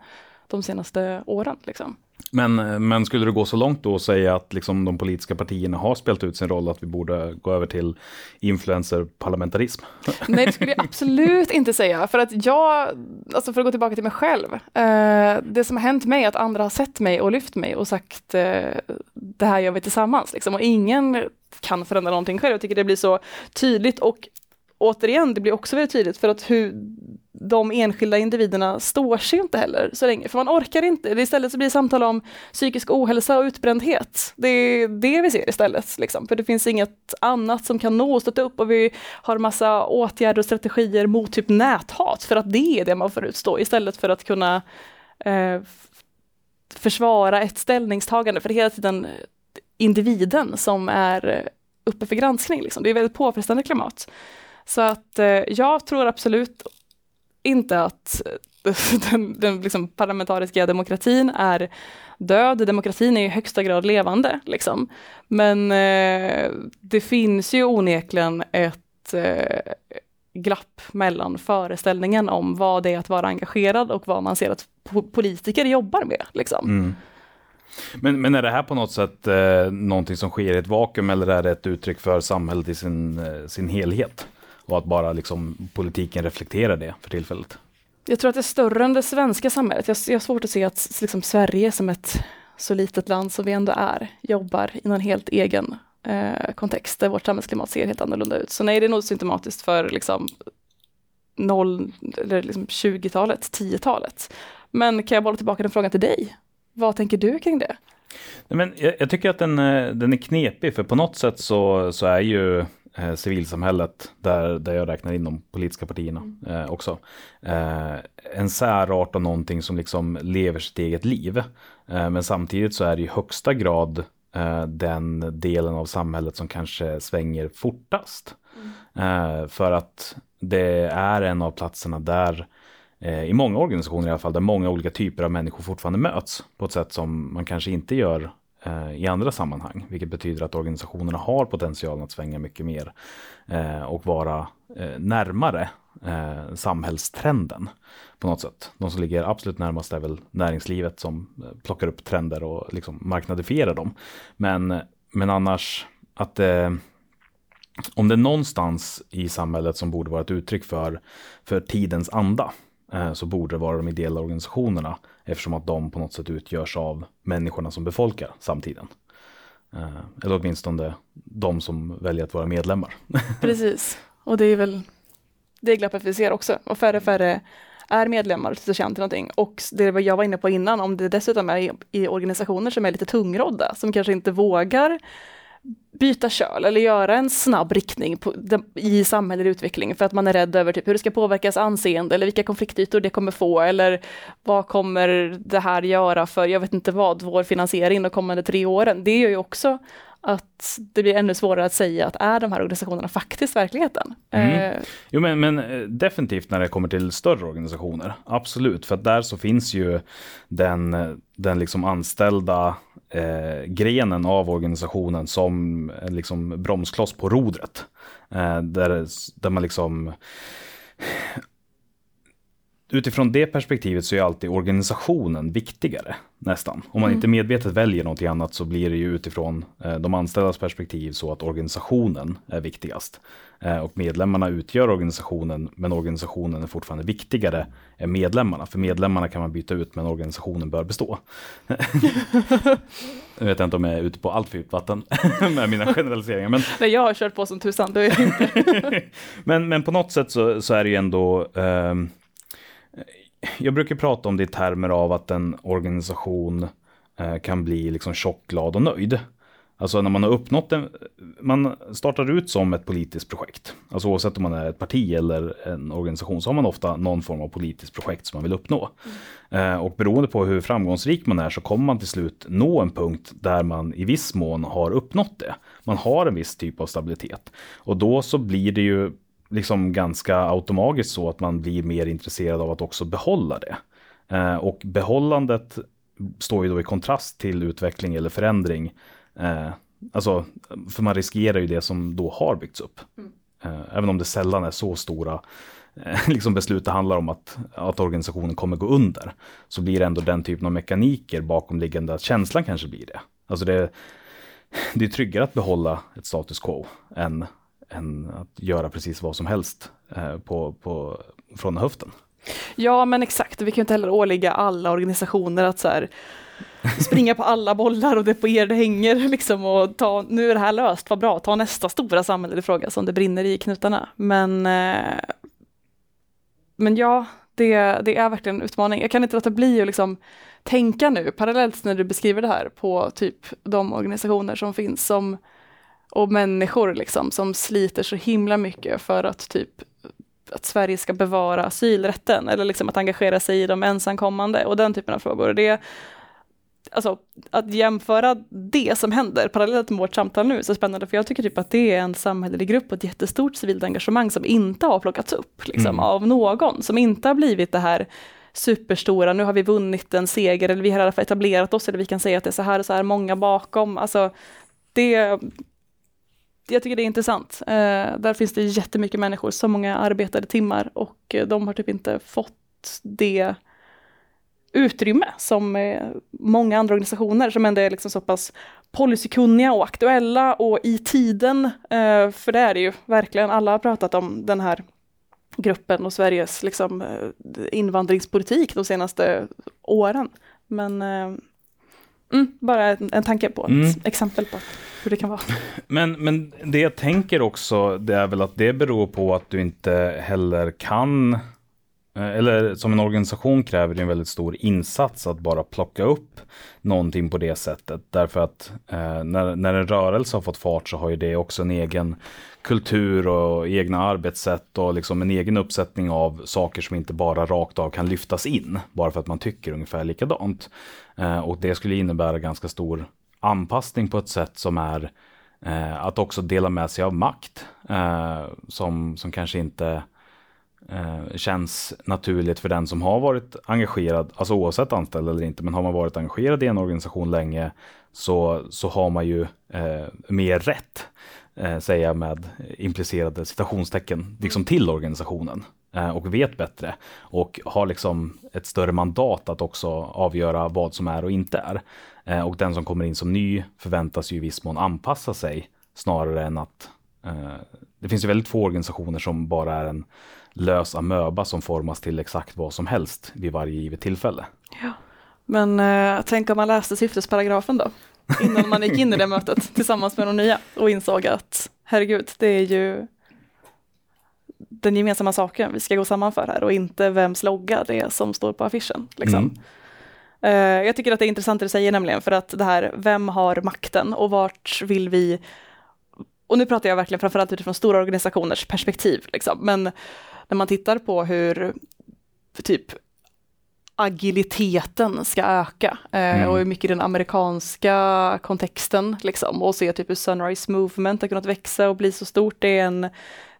de senaste åren. Liksom. Men, eh, men skulle du gå så långt då och säga att liksom de politiska partierna har spelat ut sin roll, att vi borde gå över till influencer-parlamentarism? Nej, det skulle jag absolut inte säga. För att jag, alltså för att gå tillbaka till mig själv. Eh, det som har hänt mig är att andra har sett mig och lyft mig och sagt eh, det här gör vi tillsammans. Liksom. Och ingen kan förändra någonting själv. Jag tycker det blir så tydligt och återigen, det blir också väldigt tydligt för att hur de enskilda individerna står sig inte heller så länge, för man orkar inte. Istället så blir det samtal om psykisk ohälsa och utbrändhet. Det är det vi ser istället, liksom. för det finns inget annat som kan nå och stötta upp och vi har massa åtgärder och strategier mot typ näthat, för att det är det man får utstå, istället för att kunna eh, försvara ett ställningstagande, för det är hela tiden individen som är eh, uppe för granskning. Liksom. Det är ett väldigt påfrestande klimat. Så att eh, jag tror absolut inte att eh, den, den liksom parlamentariska demokratin är död. Demokratin är i högsta grad levande. Liksom. Men eh, det finns ju onekligen ett eh, glapp mellan föreställningen om vad det är att vara engagerad och vad man ser att po- politiker jobbar med. Liksom. Mm. Men, men är det här på något sätt eh, någonting som sker i ett vakuum eller är det ett uttryck för samhället i sin, eh, sin helhet? Och att bara liksom politiken reflekterar det för tillfället? Jag tror att det är större än det svenska samhället. Jag, jag har svårt att se att liksom, Sverige som ett så litet land som vi ändå är, jobbar i någon helt egen eh, kontext där vårt samhällsklimat ser helt annorlunda ut. Så nej, det är nog symptomatiskt för liksom, noll, eller liksom 20-talet, 10-talet. Men kan jag bolla tillbaka den frågan till dig? Vad tänker du kring det? Nej, men jag, jag tycker att den, eh, den är knepig, för på något sätt så, så är ju eh, civilsamhället, där, där jag räknar in de politiska partierna eh, också, eh, en särart och någonting som liksom lever sitt eget liv. Eh, men samtidigt så är det i högsta grad eh, den delen av samhället som kanske svänger fortast. Eh, för att det är en av platserna där i många organisationer i alla fall, där många olika typer av människor fortfarande möts på ett sätt som man kanske inte gör Eh, i andra sammanhang, vilket betyder att organisationerna har potentialen att svänga mycket mer eh, och vara eh, närmare eh, samhällstrenden på något sätt. De som ligger absolut närmast är väl näringslivet som eh, plockar upp trender och liksom marknadifierar dem. Men, men annars att eh, om det är någonstans i samhället som borde vara ett uttryck för, för tidens anda eh, så borde det vara de ideella organisationerna eftersom att de på något sätt utgörs av människorna som befolkar samtiden. Eh, eller åtminstone de som väljer att vara medlemmar. Precis, och det är väl det glappet vi ser också. Och färre och färre är medlemmar och känner till någonting. Och det jag var inne på innan, om det dessutom är i organisationer som är lite tungrodda, som kanske inte vågar byta köl eller göra en snabb riktning på, i samhällelig utveckling för att man är rädd över typ, hur det ska påverkas anseende eller vilka konfliktytor det kommer få eller vad kommer det här göra för, jag vet inte vad, vår finansiering de kommande tre åren. Det gör ju också att det blir ännu svårare att säga att är de här organisationerna faktiskt verkligheten? Mm. Eh, Jo men, men eh, definitivt när det kommer till större organisationer. Absolut, för att där så finns ju den, eh, den liksom anställda eh, grenen av organisationen som en liksom bromskloss på rodret. Eh, där, där man liksom utifrån det perspektivet så är alltid organisationen viktigare, nästan. Om man Mm. inte medvetet väljer någonting annat så blir det ju utifrån eh, de anställdas perspektiv så att organisationen är viktigast. Eh, och medlemmarna utgör organisationen, men organisationen är fortfarande viktigare än medlemmarna. För medlemmarna kan man byta ut, men organisationen bör bestå. jag vet inte om jag är ute på allt för djupt vatten med mina generaliseringar. Men Nej, jag har kört på som tusan, men, men på något sätt så, så är det ju ändå... ehm, jag brukar prata om det i termer av att en organisation eh, kan bli liksom tjock, glad och nöjd. Alltså när man har uppnått en... Man startar ut som ett politiskt projekt. Alltså oavsett om man är ett parti eller en organisation så har man ofta någon form av politiskt projekt som man vill uppnå. Mm. och beroende på hur framgångsrik man är så kommer man till slut nå en punkt där man i viss mån har uppnått det. Man har en viss typ av stabilitet. Och då så blir det ju liksom ganska automatiskt så att man blir mer intresserad av att också behålla det. Eh, och behållandet står ju då i kontrast till utveckling eller förändring. Eh, alltså, för man riskerar ju det som då har byggts upp. Eh, även om det sällan är så stora eh, liksom beslut det handlar om att, att organisationen kommer gå under. Så blir det ändå den typen av mekaniker bakomliggande att känslan kanske blir det. Alltså det, det är tryggare att behålla ett status quo än, än att göra precis vad som helst eh, på, på, från höften. Ja, men exakt. Vi kan ju inte heller ålägga alla organisationer att så här, springa på alla bollar och det är på er det hänger liksom och ta, nu är det här löst, vad bra, ta nästa stora samhällelig fråga som det brinner i knutarna. Men, eh, men ja, det, det är verkligen en utmaning. Jag kan inte låta bli att liksom tänka nu, parallellt när du beskriver det här, på typ de organisationer som finns som, och människor liksom, som sliter så himla mycket för att typ att Sverige ska bevara asylrätten eller liksom att engagera sig i de ensamkommande och den typen av frågor. Det, alltså, att jämföra det som händer parallellt med vårt samtal nu är så spännande för jag tycker typ att det är en samhällelig grupp och ett jättestort civilt engagemang som inte har plockats upp liksom, Mm. av någon, som inte har blivit det här superstora, nu har vi vunnit en seger eller vi har i alla fall etablerat oss eller vi kan säga att det är så här och så här många bakom. Alltså, det, jag tycker det är intressant. Eh, där finns det jättemycket människor, så många arbetade timmar och eh, de har typ inte fått det utrymme som eh, många andra organisationer som ändå är liksom så pass policykunniga och aktuella och i tiden. Eh, för det är det ju verkligen, alla har pratat om den här gruppen och Sveriges liksom, eh, invandringspolitik de senaste åren. Men eh, mm, bara en, en tanke på ett Mm. exempel på hur det kan vara. Men, men det jag tänker också, det är väl att det beror på att du inte heller kan, eh, eller som en organisation kräver det en väldigt stor insats att bara plocka upp någonting på det sättet. Därför att eh, när, när en rörelse har fått fart så har ju det också en egen kultur och egna arbetssätt och liksom en egen uppsättning av saker som inte bara rakt av kan lyftas in, bara för att man tycker ungefär likadant. Eh, och det skulle innebära ganska stor anpassning på ett sätt som är eh, att också dela med sig av makt eh, som, som kanske inte eh, känns naturligt för den som har varit engagerad, alltså oavsett anställd eller inte, men har man varit engagerad i en organisation länge så, så har man ju eh, mer rätt, eh, säger jag med implicerade citationstecken, liksom till organisationen eh, och vet bättre och har liksom ett större mandat att också avgöra vad som är och inte är. Eh, och den som kommer in som ny förväntas ju i viss mån anpassa sig snarare än att eh, det finns ju väldigt få organisationer som bara är en lös amöba som formas till exakt vad som helst vid varje givet tillfälle. Men eh, tänk om man läste syftesparagrafen då, innan man gick in i det mötet tillsammans med de nya och insåg att herregud, det är ju den gemensamma saken vi ska gå samman för här och inte vems logga det är som står på affischen. Liksom. Mm. Eh, jag tycker att det är intressant det du säger nämligen, för att det här, vem har makten och vart vill vi och nu pratar jag verkligen framförallt utifrån stora organisationers perspektiv, liksom. men när man tittar på hur typ agiliteten ska öka eh, Mm. och hur mycket den amerikanska kontexten liksom och se typ hur Sunrise Movement har kunnat växa och bli så stort. Det är en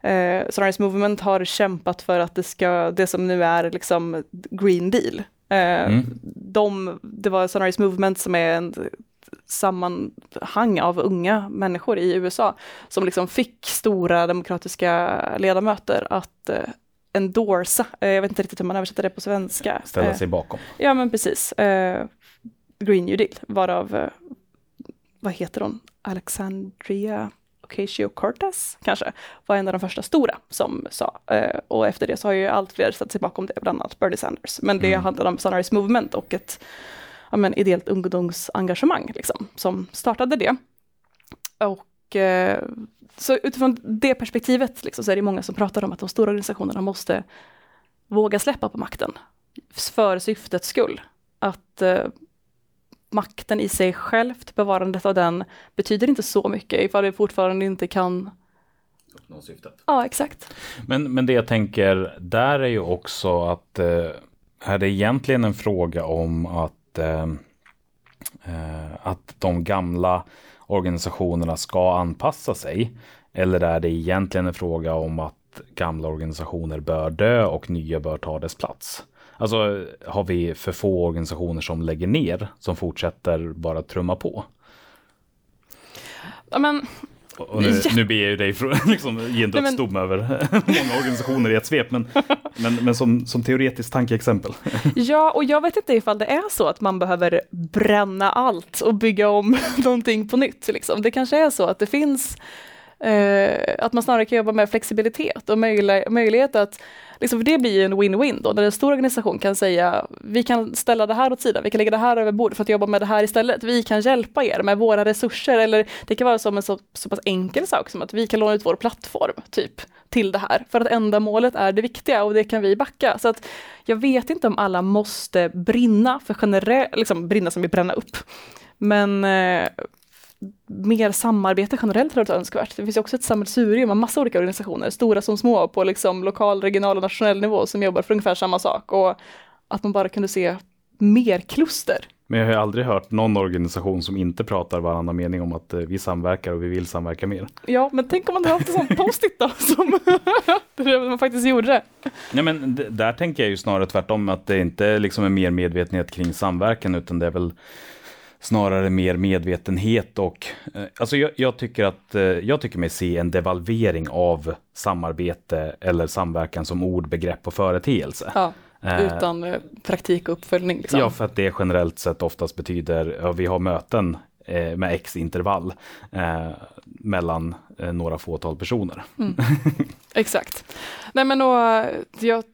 eh, Sunrise Movement har kämpat för att det ska, det som nu är liksom Green Deal. Eh, Mm. de, det var Sunrise Movement som är en sammanhang av unga människor i USA som liksom fick stora demokratiska ledamöter att eh, endorsa, eh, jag vet inte riktigt hur man översätter det på svenska. Ställa Eh, sig bakom. Ja men precis. Eh, Green New Deal, varav, vad heter hon, Alexandria Ocasio-Cortez kanske, var en av de första stora som sa. Och efter det så har ju allt fler ställt sig bakom det, bland annat Bernie Sanders. Men det Mm. handlar om Sunrise Movement och ett ja, men, ideellt ungdomsengagemang liksom, som startade det. Och så utifrån det perspektivet liksom, så är det många som pratar om att de stora organisationerna måste våga släppa på makten för syftets skull. Att eh, makten i sig självt, bevarandet av den, betyder inte så mycket ifall vi fortfarande inte kan... Uppnå syftet. Ja, exakt. Men, men det jag tänker där är ju också att eh, är det egentligen en fråga om att, eh, eh, att de gamla organisationerna ska anpassa sig? Eller är det egentligen en fråga om att gamla organisationer bör dö och nya bör ta dess plats? Alltså har vi för få organisationer som lägger ner, som fortsätter bara trumma på? Ja, men, och nu, Ja. nu ber jag ju dig för, liksom, ge en Nej, men- dödsdom över många organisationer i ett svep, men, men, men som, som teoretiskt tankeexempel. ja, och jag vet inte ifall det är så att man behöver bränna allt och bygga om någonting på nytt. Liksom. Det kanske är så att det finns eh, att man snarare kan jobba med flexibilitet och möjlig, möjlighet att, liksom, det blir ju en win-win då, när en stor organisation kan säga vi kan ställa det här åt sidan, vi kan lägga det här över bord för att jobba med det här istället, vi kan hjälpa er med våra resurser, eller det kan vara som en så, så pass enkel sak som att vi kan låna ut vår plattform, typ, till det här, för att ändamålet är det viktiga och det kan vi backa. Så att jag vet inte om alla måste brinna, för generellt, liksom brinna som i bränna upp, men eh, mer samarbete generellt hade varit önskvärt. Det finns också ett sammelsurium av massa olika organisationer, stora som små, på liksom lokal, regional och nationell nivå som jobbar för ungefär samma sak och att man bara kunde se mer kluster. Men jag har ju aldrig hört någon organisation som inte pratar varannan mening om att eh, vi samverkar och vi vill samverka mer. Ja, men tänk om man hade haft en sån post-it då, som man faktiskt gjorde det. Nej, men där tänker jag ju snarare tvärtom, att det inte liksom är mer medvetenhet kring samverkan, utan det är väl snarare mer medvetenhet och eh, alltså jag, jag tycker att eh, jag tycker mig se en devalvering av samarbete eller samverkan som ord, begrepp och företeelse. Ja, Eh, utan eh, praktik och uppföljning. Liksom. Ja, för att det generellt sett oftast betyder ja, vi har möten eh, med x intervall eh, mellan några fåtal personer. Exakt. Nej men och, jag,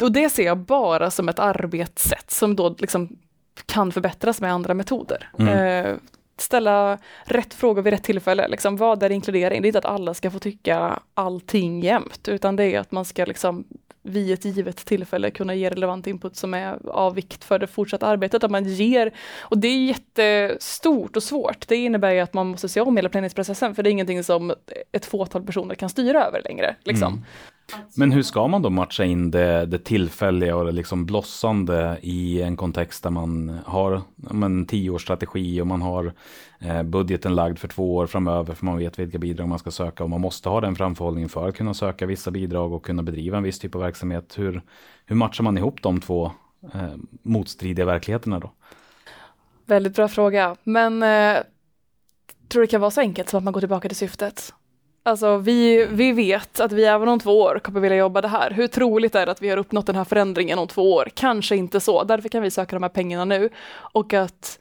och det ser jag bara som ett arbetssätt som då liksom kan förbättras med andra metoder. Mm. Eh, ställa rätt frågor vid rätt tillfälle. Liksom, vad är inkludering? Det är inte att alla ska få tycka allting jämt, utan det är att man ska liksom vid ett givet tillfälle kunna ge relevant input som är av vikt för det fortsatta arbetet. Att man ger, och det är jättestort och svårt. Det innebär ju att man måste se om hela planeringsprocessen, för det är ingenting som ett fåtal personer kan styra över längre. Liksom. Mm. Men hur ska man då matcha in det, det tillfälliga och det liksom blossande i en kontext där man har en tioårsstrategi och man har eh, budgeten lagd för två år framöver för man vet vilka bidrag man ska söka och man måste ha den framförhållningen för att kunna söka vissa bidrag och kunna bedriva en viss typ av verksamhet. Hur, hur matchar man ihop de två eh, motstridiga verkligheterna då? Väldigt bra fråga, men eh, tror det kan vara så enkelt som att man går tillbaka till syftet. Alltså vi, vi vet att vi även om två år kommer vilja jobba det här. Hur troligt är det att vi har uppnått den här förändringen om två år? Kanske inte så. Därför kan vi söka de här pengarna nu. Och att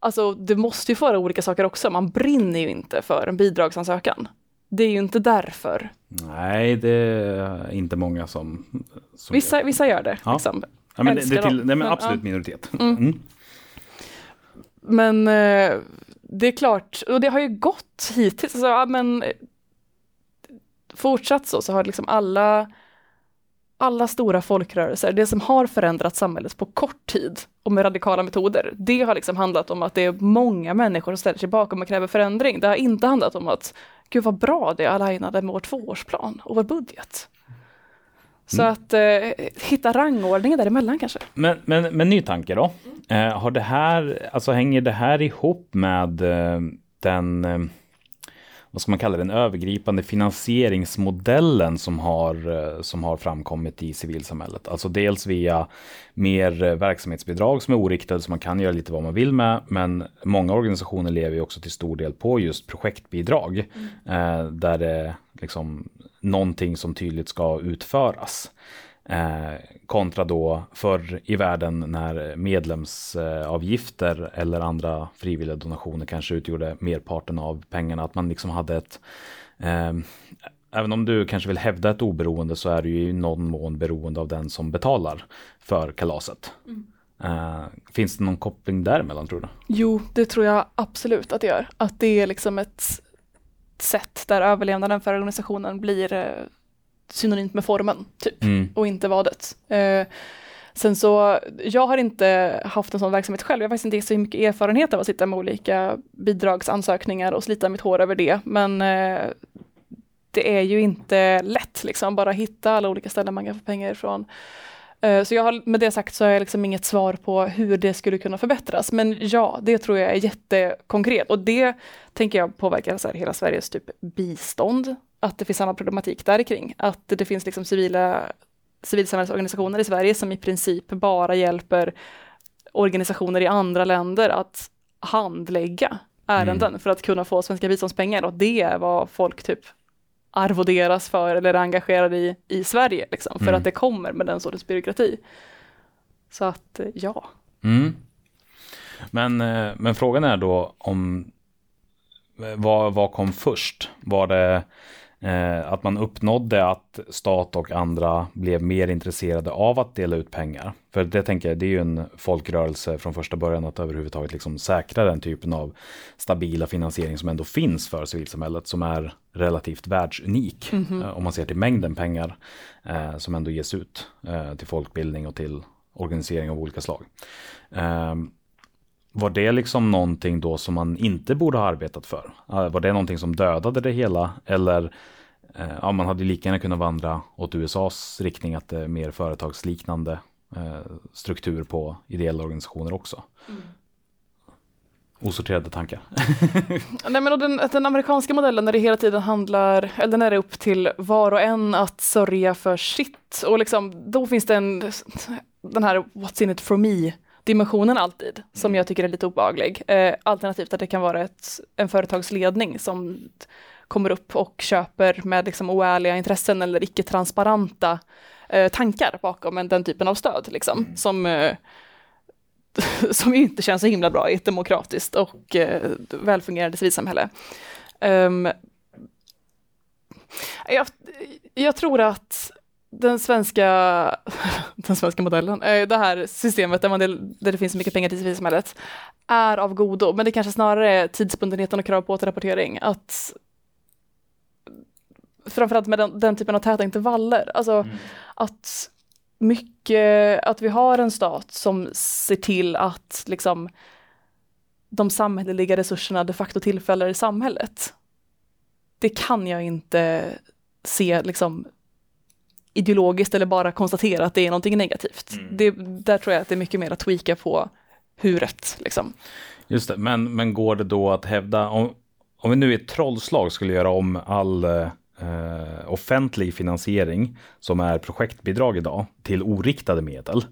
alltså, det måste ju vara olika saker också. Man brinner ju inte för en bidragsansökan. Det är ju inte därför. Nej, det är inte många som... som Vissa, vissa gör det. Ja. Liksom. ja, men det, det till, nej, men Men, absolut ja. minoritet. Mm. Mm. Men eh, det är klart, och det har ju gått hittills. Alltså, men, fortsatt så, så har liksom alla, alla stora folkrörelser, det som har förändrat samhället på kort tid och med radikala metoder, det har liksom handlat om att det är många människor som ställer sig bakom och kräver förändring. Det har inte handlat om att gud vad bra det är alignade med vår tvåårsplan och vår budget. Så Mm. att eh, hitta rangordningen däremellan kanske. Men, men, men ny tanke då. Eh, har det här, alltså hänger det här ihop med eh, den, eh, vad ska man kalla den övergripande finansieringsmodellen som har, eh, som har framkommit i civilsamhället? Alltså dels via mer eh, verksamhetsbidrag som är oriktade så man kan göra lite vad man vill med, men många organisationer lever ju också till stor del på just projektbidrag, eh, där det liksom någonting som tydligt ska utföras. Eh, kontra då förr i världen när medlemsavgifter eller andra frivilliga donationer kanske utgjorde merparten av pengarna. Att man liksom hade ett eh, Även om du kanske vill hävda ett oberoende så är du ju i någon mån beroende av den som betalar för kalaset. Eh, finns det någon koppling däremellan tror du? Jo, det tror jag absolut att det gör. Att det är liksom ett sätt där överlevnaden för organisationen blir synonymt med formen, typ, Mm. och inte vadet. Eh, sen så, jag har inte haft en sån verksamhet själv. Jag har faktiskt inte så mycket erfarenhet av att sitta med olika bidragsansökningar och slita mitt hår över det. Men eh, det är ju inte lätt, liksom, bara hitta alla olika ställen man kan få pengar ifrån. Eh, Så jag har, med det sagt så har jag liksom inget svar på hur det skulle kunna förbättras. Men ja, det tror jag är jättekonkret. Och det tänker jag påverkar så här hela Sveriges typ bistånd. Att det finns samma problematik där kring. Att det finns liksom civila civilsamhällsorganisationer i Sverige som i princip bara hjälper organisationer i andra länder att handlägga ärenden för att kunna få svenska biståndspengar. Och det är vad folk typ arvoderas för eller är engagerade i i Sverige, liksom, för Mm. att det kommer med den sortens byråkrati. Så att eh, ja, Mm. Men, eh, men frågan är då om eh, vad, vad kom först? Var det eh, att man uppnådde att stat och andra blev mer intresserade av att dela ut pengar? För det tänker jag, det är ju en folkrörelse från första början att överhuvudtaget liksom säkra den typen av stabila finansiering som ändå finns för civilsamhället som är relativt världsunik. Eh, om man ser till mängden pengar eh, som ändå ges ut eh, till folkbildning och till organisering av olika slag. Ehm, var det liksom någonting då som man inte borde ha arbetat för? Eh, Var det någonting som dödade det hela? Eller eh, ja, man hade lika gärna kunnat vandra åt USAs riktning att det är mer företagsliknande eh, struktur på ideella organisationer också. Osorterade tankar. Nej, men den, den amerikanska modellen när det hela tiden handlar, eller när det är upp till var och en att sörja för sitt. Och liksom, då finns det en, den här what's in it for me dimensionen alltid, som jag tycker är lite obehaglig. Eh, alternativt att det kan vara ett, en företagsledning som kommer upp och köper med liksom oärliga intressen eller icke-transparenta eh, tankar bakom en, den typen av stöd. Liksom, som, eh, som inte känns så himla bra i ett demokratiskt och eh, välfungerande civilsamhälle. Ehm, jag, jag tror att den svenska, den svenska modellen, eh, det här systemet där, man del, där det finns så mycket pengar till civilsamhället, är av godo, men det kanske snarare är tidsbundenheten och krav på återrapportering. Att framförallt med den, den typen av täta intervaller, alltså att mycket, att vi har en stat som ser till att liksom de samhälleliga resurserna de facto tillfaller samhället. Det kan jag inte se liksom ideologiskt eller bara konstatera att det är någonting negativt. Det, där tror jag att det är mycket mer att tweaka på huret. Liksom. Just det, men, men går det då att hävda, om, om vi nu i ett trollslag skulle göra om all eh, offentlig finansiering som är projektbidrag idag till oriktade medel.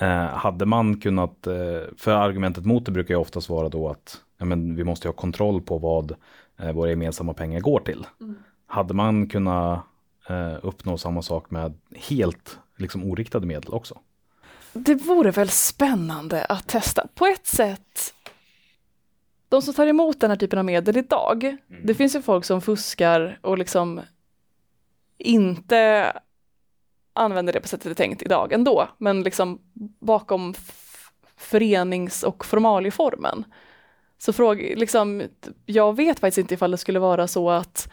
Eh, hade man kunnat, eh, för argumentet mot det brukar ju oftast vara då att ja, men vi måste ha kontroll på vad eh, våra gemensamma pengar går till. Hade man kunnat eh, uppnå samma sak med helt liksom, oriktade medel också? Det vore väl spännande att testa. På ett sätt, de som tar emot den här typen av medel idag, det finns ju folk som fuskar och liksom inte använder det på sättet det är tänkt idag ändå, men liksom bakom förenings och formalieformen. Så fråga, liksom, jag vet faktiskt inte ifall det skulle vara så att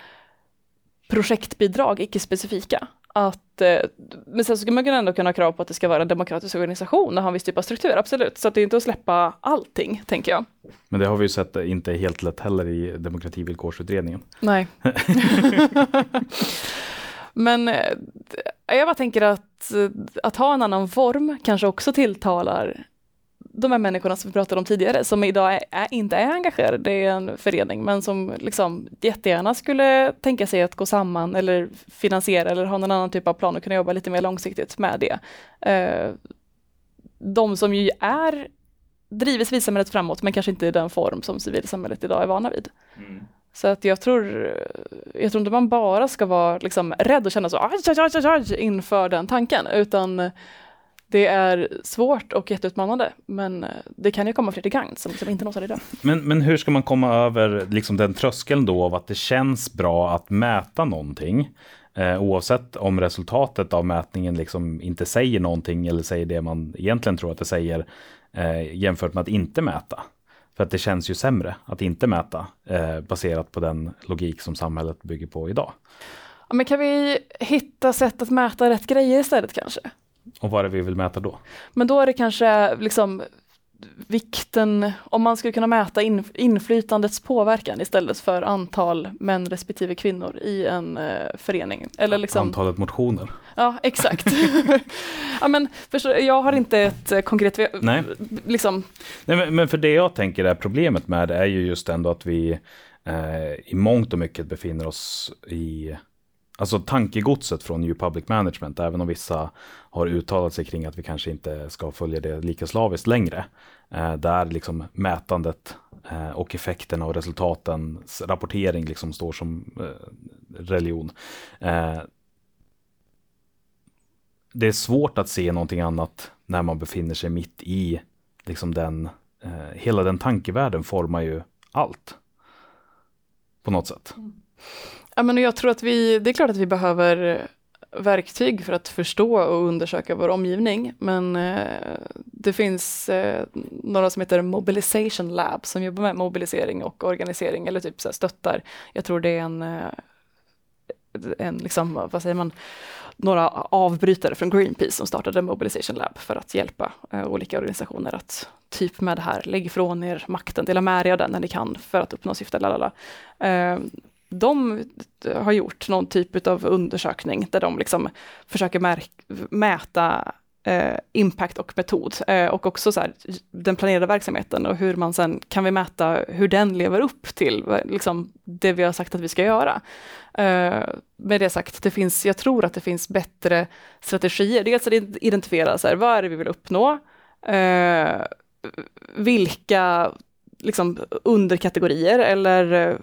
projektbidrag, icke-specifika, att, eh, men sen så skulle man kunna ändå kunna ha krav på att det ska vara en demokratisk organisation och ha en viss typ av struktur, absolut. Så att det är inte att släppa allting, tänker jag. Men det har vi ju sett eh, inte helt lätt heller i demokrativillkorsutredningen. Nej. Men eh, jag bara tänker att, att ha en annan form kanske också tilltalar de här människorna som vi pratade om tidigare, som idag är, är, inte är engagerade i en förening, men som liksom jättegärna skulle tänka sig att gå samman eller finansiera eller ha någon annan typ av plan och kunna jobba lite mer långsiktigt med det. Eh, de som ju är driver civilsamhället framåt, men kanske inte i den form som civilsamhället idag är vana vid. Så att jag tror, jag tror inte man bara ska vara liksom rädd och känna så aj, aj, aj, aj, inför den tanken, utan det är svårt och jätteutmanande, men det kan ju komma fler till gagn som, som inte nås av idag. Men, men hur ska man komma över liksom den tröskeln då av att det känns bra att mäta någonting? Eh, oavsett om resultatet av mätningen liksom inte säger någonting eller säger det man egentligen tror att det säger eh, jämfört med att inte mäta. För att det känns ju sämre att inte mäta eh, baserat på den logik som samhället bygger på idag. Ja, men kan vi hitta sätt att mäta rätt grejer istället kanske? Och vad är det vi vill mäta då? Men då är det kanske liksom vikten, om man skulle kunna mäta in, inflytandets påverkan istället för antal män respektive kvinnor i en eh, förening. Eller liksom, Antalet motioner. Ja, exakt. ja, men, förstår, jag har inte ett eh, konkret... Nej. Liksom, Nej, men, men för det jag tänker är problemet med det är ju just ändå att vi eh, i mångt och mycket befinner oss i Alltså tankegodset från New Public Management, även om vissa har uttalat sig kring att vi kanske inte ska följa det lika slaviskt längre. Eh, där liksom mätandet eh, och effekterna och resultatens rapportering liksom står som eh, religion. Eh, det är svårt att se någonting annat när man befinner sig mitt i liksom den, eh, hela den tankevärlden formar ju allt. På något sätt. Mm. Ja, men jag tror att vi, det är klart att vi behöver verktyg för att förstå och undersöka vår omgivning, men eh, det finns eh, några som heter Mobilization Lab som jobbar med mobilisering och organisering eller typ så här stöttar. Jag tror det är en, eh, en liksom, vad säger man, några avbrytare från Greenpeace som startade Mobilization Lab för att hjälpa eh, olika organisationer att typ med det här, lägg ifrån er makten, dela med er av den när ni kan för att uppnå syftet, lalala. Eh, de eh, har gjort någon typ av undersökning där de liksom försöker mäta eh, impact och metod eh, och också så här, den planerade verksamheten och hur man sen kan vi mäta hur den lever upp till liksom, det vi har sagt att vi ska göra. Eh, med det sagt, det finns, jag tror att det finns bättre strategier. Dels att identifiera så här, vad är det vi vill uppnå, eh, vilka liksom, underkategorier eller eh,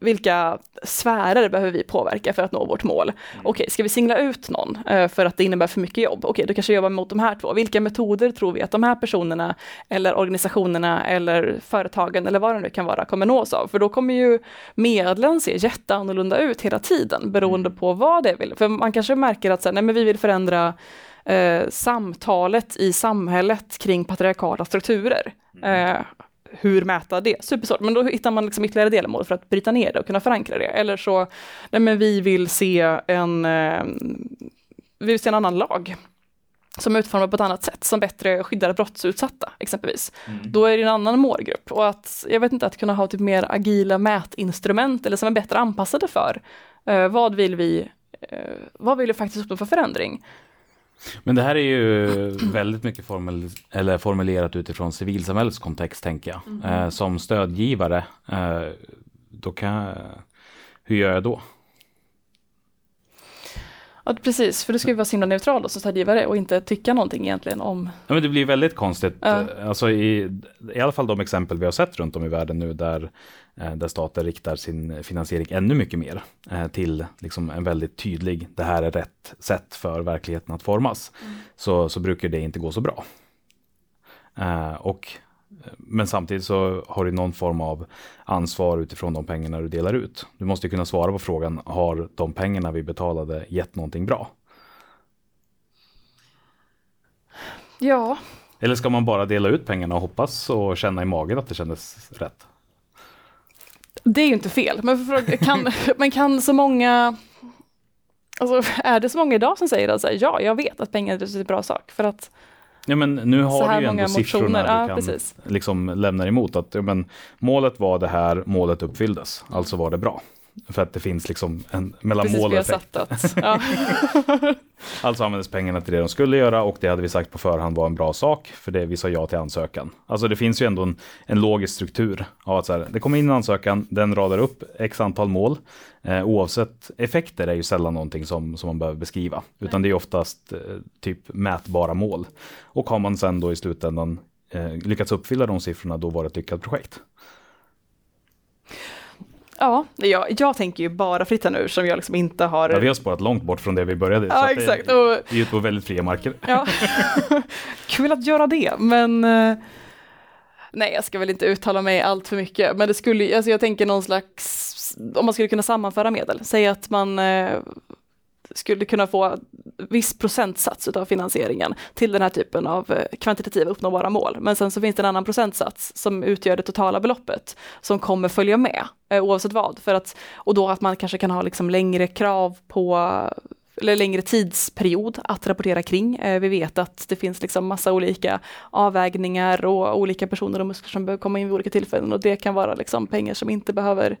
vilka sfärer behöver vi påverka för att nå vårt mål? Okej, okay, ska vi singla ut någon eh, för att det innebär för mycket jobb? Okej, okay, då kanske vi jobbar mot de här två. Vilka metoder tror vi att de här personerna eller organisationerna eller företagen eller vad det nu kan vara kommer nås av? För då kommer ju medlen se jätteannorlunda ut hela tiden beroende på vad det vill. För man kanske märker att så här, nej, men vi vill förändra eh, samtalet i samhället kring patriarkala strukturer. Eh, hur mäta det? Supersvårt, men då hittar man liksom ytterligare delmål för att bryta ner det och kunna förankra det. Eller så, nej men vi vill se en, eh, vi vill se en annan lag som är utformad på ett annat sätt, som bättre skyddar brottsutsatta exempelvis. Mm. Då är det en annan målgrupp och att, jag vet inte, att kunna ha typ mer agila mätinstrument eller som är bättre anpassade för eh, vad vill vi, eh, vad vill vi faktiskt uppnå för förändring? Men det här är ju väldigt mycket formel, eller formulerat utifrån civilsamhällets kontext tänker jag. Mm. Eh, som stödgivare, eh, då kan jag, hur gör jag då? Ja, precis, för du ska ju vara så himla neutral som stödgivare och inte tycka någonting egentligen om... Ja, men det blir väldigt konstigt, ja. alltså i, i alla fall de exempel vi har sett runt om i världen nu där där staten riktar sin finansiering ännu mycket mer eh, till liksom en väldigt tydlig, det här är rätt sätt för verkligheten att formas, mm. så, så brukar det inte gå så bra. Eh, och, men samtidigt så har du någon form av ansvar utifrån de pengarna du delar ut. Du måste kunna svara på frågan, har de pengarna vi betalade gett någonting bra? Ja. Eller ska man bara dela ut pengarna och hoppas och känna i magen att det kändes rätt? Det är ju inte fel, men, kan, men kan så många Alltså, är det så många idag som säger att alltså, ja, jag vet att pengar är en bra sak för att Ja men nu har du ju ändå siffrorna du ja, kan precis. liksom lämna emot att ja, men, målet var det här, målet uppfylldes, alltså var det bra. För att det finns liksom en mellan mål och effekt. Ja. alltså användes pengarna till det de skulle göra och det hade vi sagt på förhand var en bra sak för det vi sa ja till ansökan. Alltså det finns ju ändå en, en logisk struktur av att så här, det kommer in en ansökan, den radar upp x antal mål. Eh, oavsett effekter är ju sällan någonting som, som man behöver beskriva, utan det är oftast eh, typ mätbara mål. Och har man sen då i slutändan eh, lyckats uppfylla de siffrorna, då var det ett lyckat projekt. Ja, jag, jag tänker ju bara fritt här nu som jag liksom inte har... Ja, vi har spårat långt bort från det vi började. Ja, exakt. Det, Och, vi är ute på väldigt fria marker. ja. Kul att göra det, men eh, nej, jag ska väl inte uttala mig allt för mycket, men det skulle, alltså jag tänker någon slags, om man skulle kunna sammanföra medel, säg att man eh, skulle kunna få viss procentsats av finansieringen till den här typen av eh, kvantitativa uppnåbara mål. Men sen så finns det en annan procentsats som utgör det totala beloppet som kommer följa med eh, oavsett vad. För att, och då att man kanske kan ha liksom längre krav på eller längre tidsperiod att rapportera kring. Eh, vi vet att det finns liksom massa olika avvägningar och olika personer och muskler som behöver komma in vid olika tillfällen och det kan vara liksom pengar som inte behöver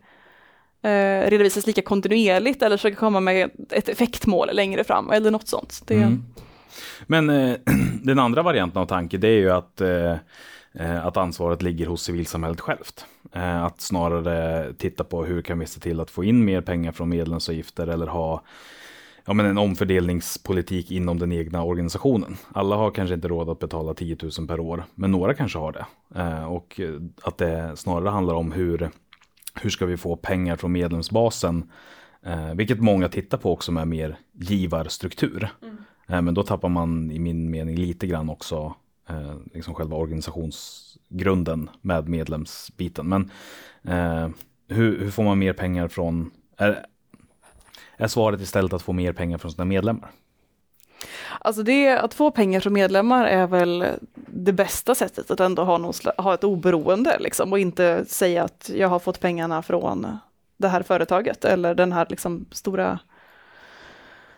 eh, redovisas lika kontinuerligt eller försöka komma med ett effektmål längre fram eller något sånt. Det, Mm. Men eh, den andra varianten av tanke det är ju att, eh, eh, att ansvaret ligger hos civilsamhället självt. Eh, att snarare titta på hur kan vi se till att få in mer pengar från medlemsavgifter eller ha ja, men en omfördelningspolitik inom den egna organisationen. Alla har kanske inte råd att betala 10 000 per år, men några kanske har det. Eh, och att det snarare handlar om hur, hur ska vi få pengar från medlemsbasen, eh, vilket många tittar på också med mer givarstruktur. Eh, men då tappar man i min mening lite grann också eh, liksom själva organisationsgrunden med medlemsbiten. Men eh, hur, hur får man mer pengar från, är, är svaret istället att få mer pengar från sina medlemmar? Alltså det, att få pengar från medlemmar är väl det bästa sättet att ändå ha, någon, ha ett oberoende liksom, och inte säga att jag har fått pengarna från det här företaget eller den här liksom, stora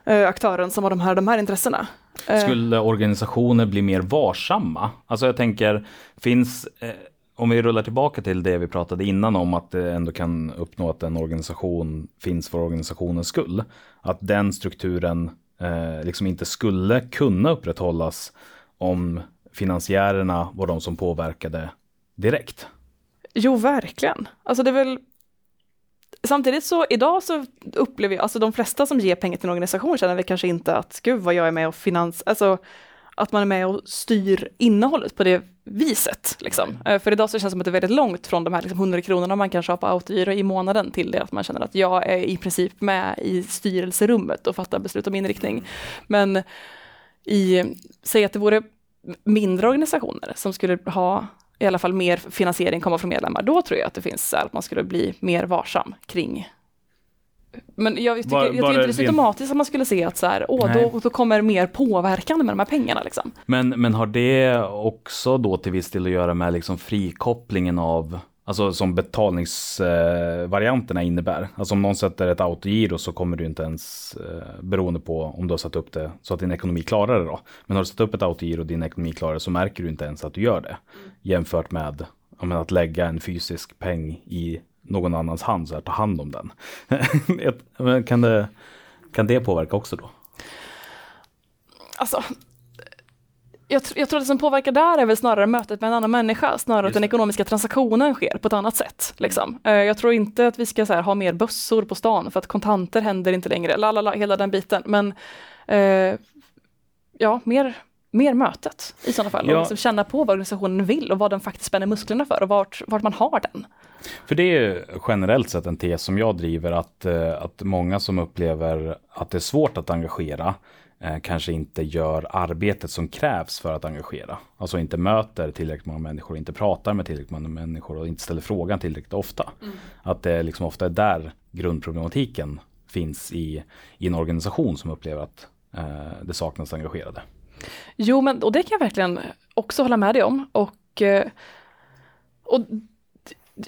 eh, aktören som har de här, de här intressena. Eh. Skulle organisationer bli mer varsamma? Alltså jag tänker, finns, eh, om vi rullar tillbaka till det vi pratade innan om att det ändå kan uppnå att en organisation finns för organisationens skull. Att den strukturen eh, liksom inte skulle kunna upprätthållas om finansiärerna var de som påverkade direkt. Jo, verkligen. Alltså det är väl Samtidigt så idag så upplever jag, alltså de flesta som ger pengar till en organisation känner väl kanske inte att gud vad jag är med och finans, alltså att man är med och styr innehållet på det viset. Liksom. Eh, För idag så känns det som att det är väldigt långt från de här liksom 100 kronorna man har på autogiro i månaden till det att man känner att jag är i princip med i styrelserummet och fattar beslut om inriktning. Men i, säg att det vore mindre organisationer som skulle ha i alla fall mer finansiering komma från medlemmar, då tror jag att det finns så här att man skulle bli mer varsam kring men jag tycker, Var- jag tycker inte det är så rent- automatiskt att man skulle se att så här, åh, Nej. då, då kommer mer påverkan med de här pengarna. Liksom. Men, men har det också då till viss del att göra med liksom frikopplingen av Alltså som betalningsvarianterna innebär. Alltså om någon sätter ett autogiro så kommer du inte ens, eh, beroende på om du har satt upp det så att din ekonomi klarar det då. Men har du satt upp ett autogiro och din ekonomi klarar det så märker du inte ens att du gör det. Jämfört med ja, men att lägga en fysisk peng i någon annans hand, så här, ta hand om den. Kan, det, kan det påverka också då? Alltså, jag, jag tror att det som påverkar där är väl snarare mötet med en annan människa, snarare att Just den det. ekonomiska transaktionen sker på ett annat sätt. Liksom. Eh, Jag tror inte att vi ska här, ha mer bössor på stan för att kontanter händer inte längre, lalala, hela den biten. Men eh, ja, mer, mer mötet i sådana fall. Ja. Och liksom känna på vad organisationen vill och vad den faktiskt spänner musklerna för och vart, vart man har den. För det är ju generellt sett en tes som jag driver att, eh, att många som upplever att det är svårt att engagera eh, kanske inte gör arbetet som krävs för att engagera. Alltså inte möter tillräckligt många människor, inte pratar med tillräckligt många människor och inte ställer frågan tillräckligt ofta. Att det liksom ofta är där grundproblematiken finns i, i en organisation som upplever att eh, det saknas engagerade. Jo, men och det kan jag verkligen också hålla med dig om. Och, eh, och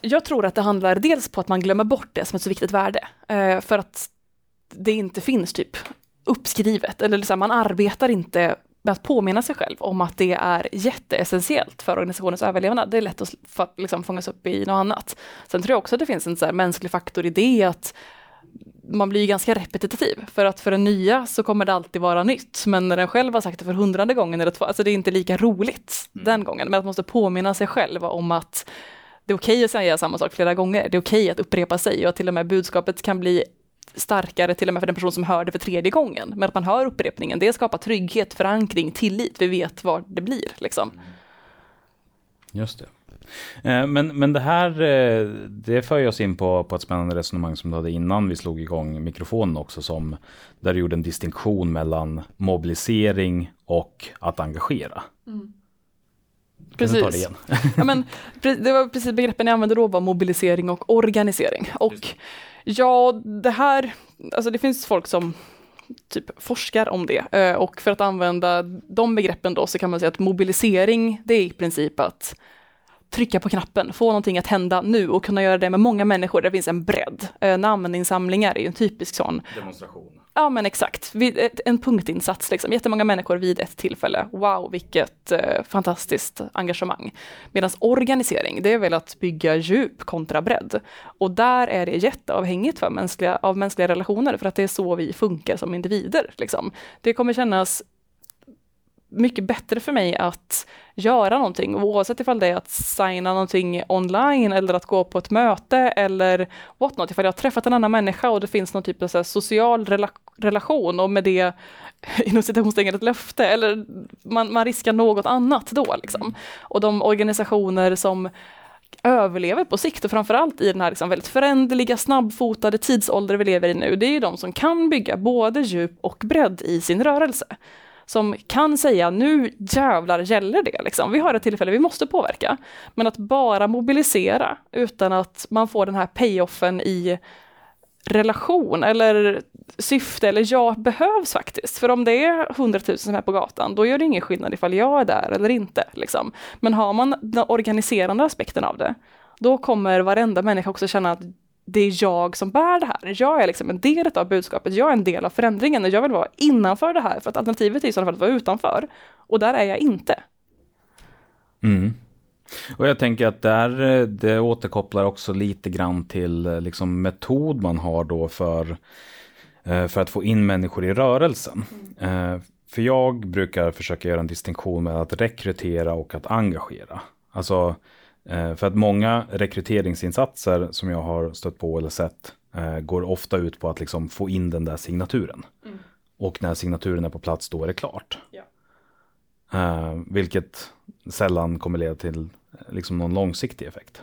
jag tror att det handlar dels på att man glömmer bort det som ett så viktigt värde. Eh, för att det inte finns typ uppskrivet, eller liksom, man arbetar inte med att påminna sig själv om att det är jätteessentiellt för organisationens överlevnad. Det är lätt att liksom fångas upp i något annat. Sen tror jag också att det finns en så här mänsklig faktor i det att man blir ganska repetitiv. För att för den nya så kommer det alltid vara nytt. Men när den själv har sagt det för hundrade gången eller två, alltså det är inte lika roligt den gången. Men att man måste påminna sig själv om att det är okej att säga samma sak flera gånger. Det är okej att upprepa sig och att till och med budskapet kan bli starkare till och med för den person som hör det för tredje gången. Men att man hör upprepningen, det skapar trygghet, förankring, tillit. Vi vet vad det blir liksom. Just det. Eh, Men, men det här, eh, det för oss in på, på ett spännande resonemang som du hade innan vi slog igång mikrofonen också, som, där du gjorde en distinktion mellan mobilisering och att engagera. Det Precis. igen? Ja, men, det var precis begreppen jag använde då var mobilisering och organisering. Och ja, det här, alltså det finns folk som typ forskar om det. Eh, Och för att använda de begreppen då så kan man säga att mobilisering, det är i princip att trycka på knappen, få någonting att hända nu och kunna göra det med många människor. Det finns en bredd. Eh, Namninsamlingar är ju en typisk sån Demonstration. Ja men exakt, en punktinsats, liksom. jättemånga människor vid ett tillfälle. Wow, vilket eh, fantastiskt engagemang. Medan organisering, det är väl att bygga djup kontra bredd. Och där är det jätteavhängigt för mänskliga, av mänskliga relationer, för att det är så vi funkar som individer. Liksom. Det kommer kännas mycket bättre för mig att göra någonting, oavsett ifall det är att signa någonting online eller att gå på ett möte eller what not, ifall jag har träffat en annan människa och det finns någon typ av så här social rela relation och med det inom citationstecken ett löfte eller man, man riskar något annat då liksom. Och de organisationer som överlever på sikt och framförallt i den här liksom väldigt föränderliga, snabbfotade tidsålder vi lever i nu, det är ju de som kan bygga både djup och bredd i sin rörelse som kan säga nu jävlar gäller det. Liksom. Vi har ett tillfälle, vi måste påverka. Men att bara mobilisera utan att man får den här payoffen i relation eller syfte eller ja, behövs faktiskt. För om det är 100 000 som är på gatan, då gör det ingen skillnad ifall jag är där eller inte. Liksom. Men har man den organiserande aspekten av det, då kommer varenda människa också känna att det är jag som bär det här. Jag är liksom en del av budskapet, jag är en del av förändringen och jag vill vara innanför det här för att alternativet är i så fall att vara utanför. Och där är jag inte. Mm. Och jag tänker att där, eh, det återkopplar också lite grann till eh, liksom metod man har då för, eh, för att få in människor i rörelsen. Mm. För jag brukar försöka göra en distinktion med att rekrytera och att engagera. Alltså, för att många rekryteringsinsatser som jag har stött på eller sett eh, går ofta ut på att liksom få in den där signaturen. Och när signaturen är på plats, då är det klart. Ja. Eh, vilket sällan kommer leda till eh, liksom någon långsiktig effekt.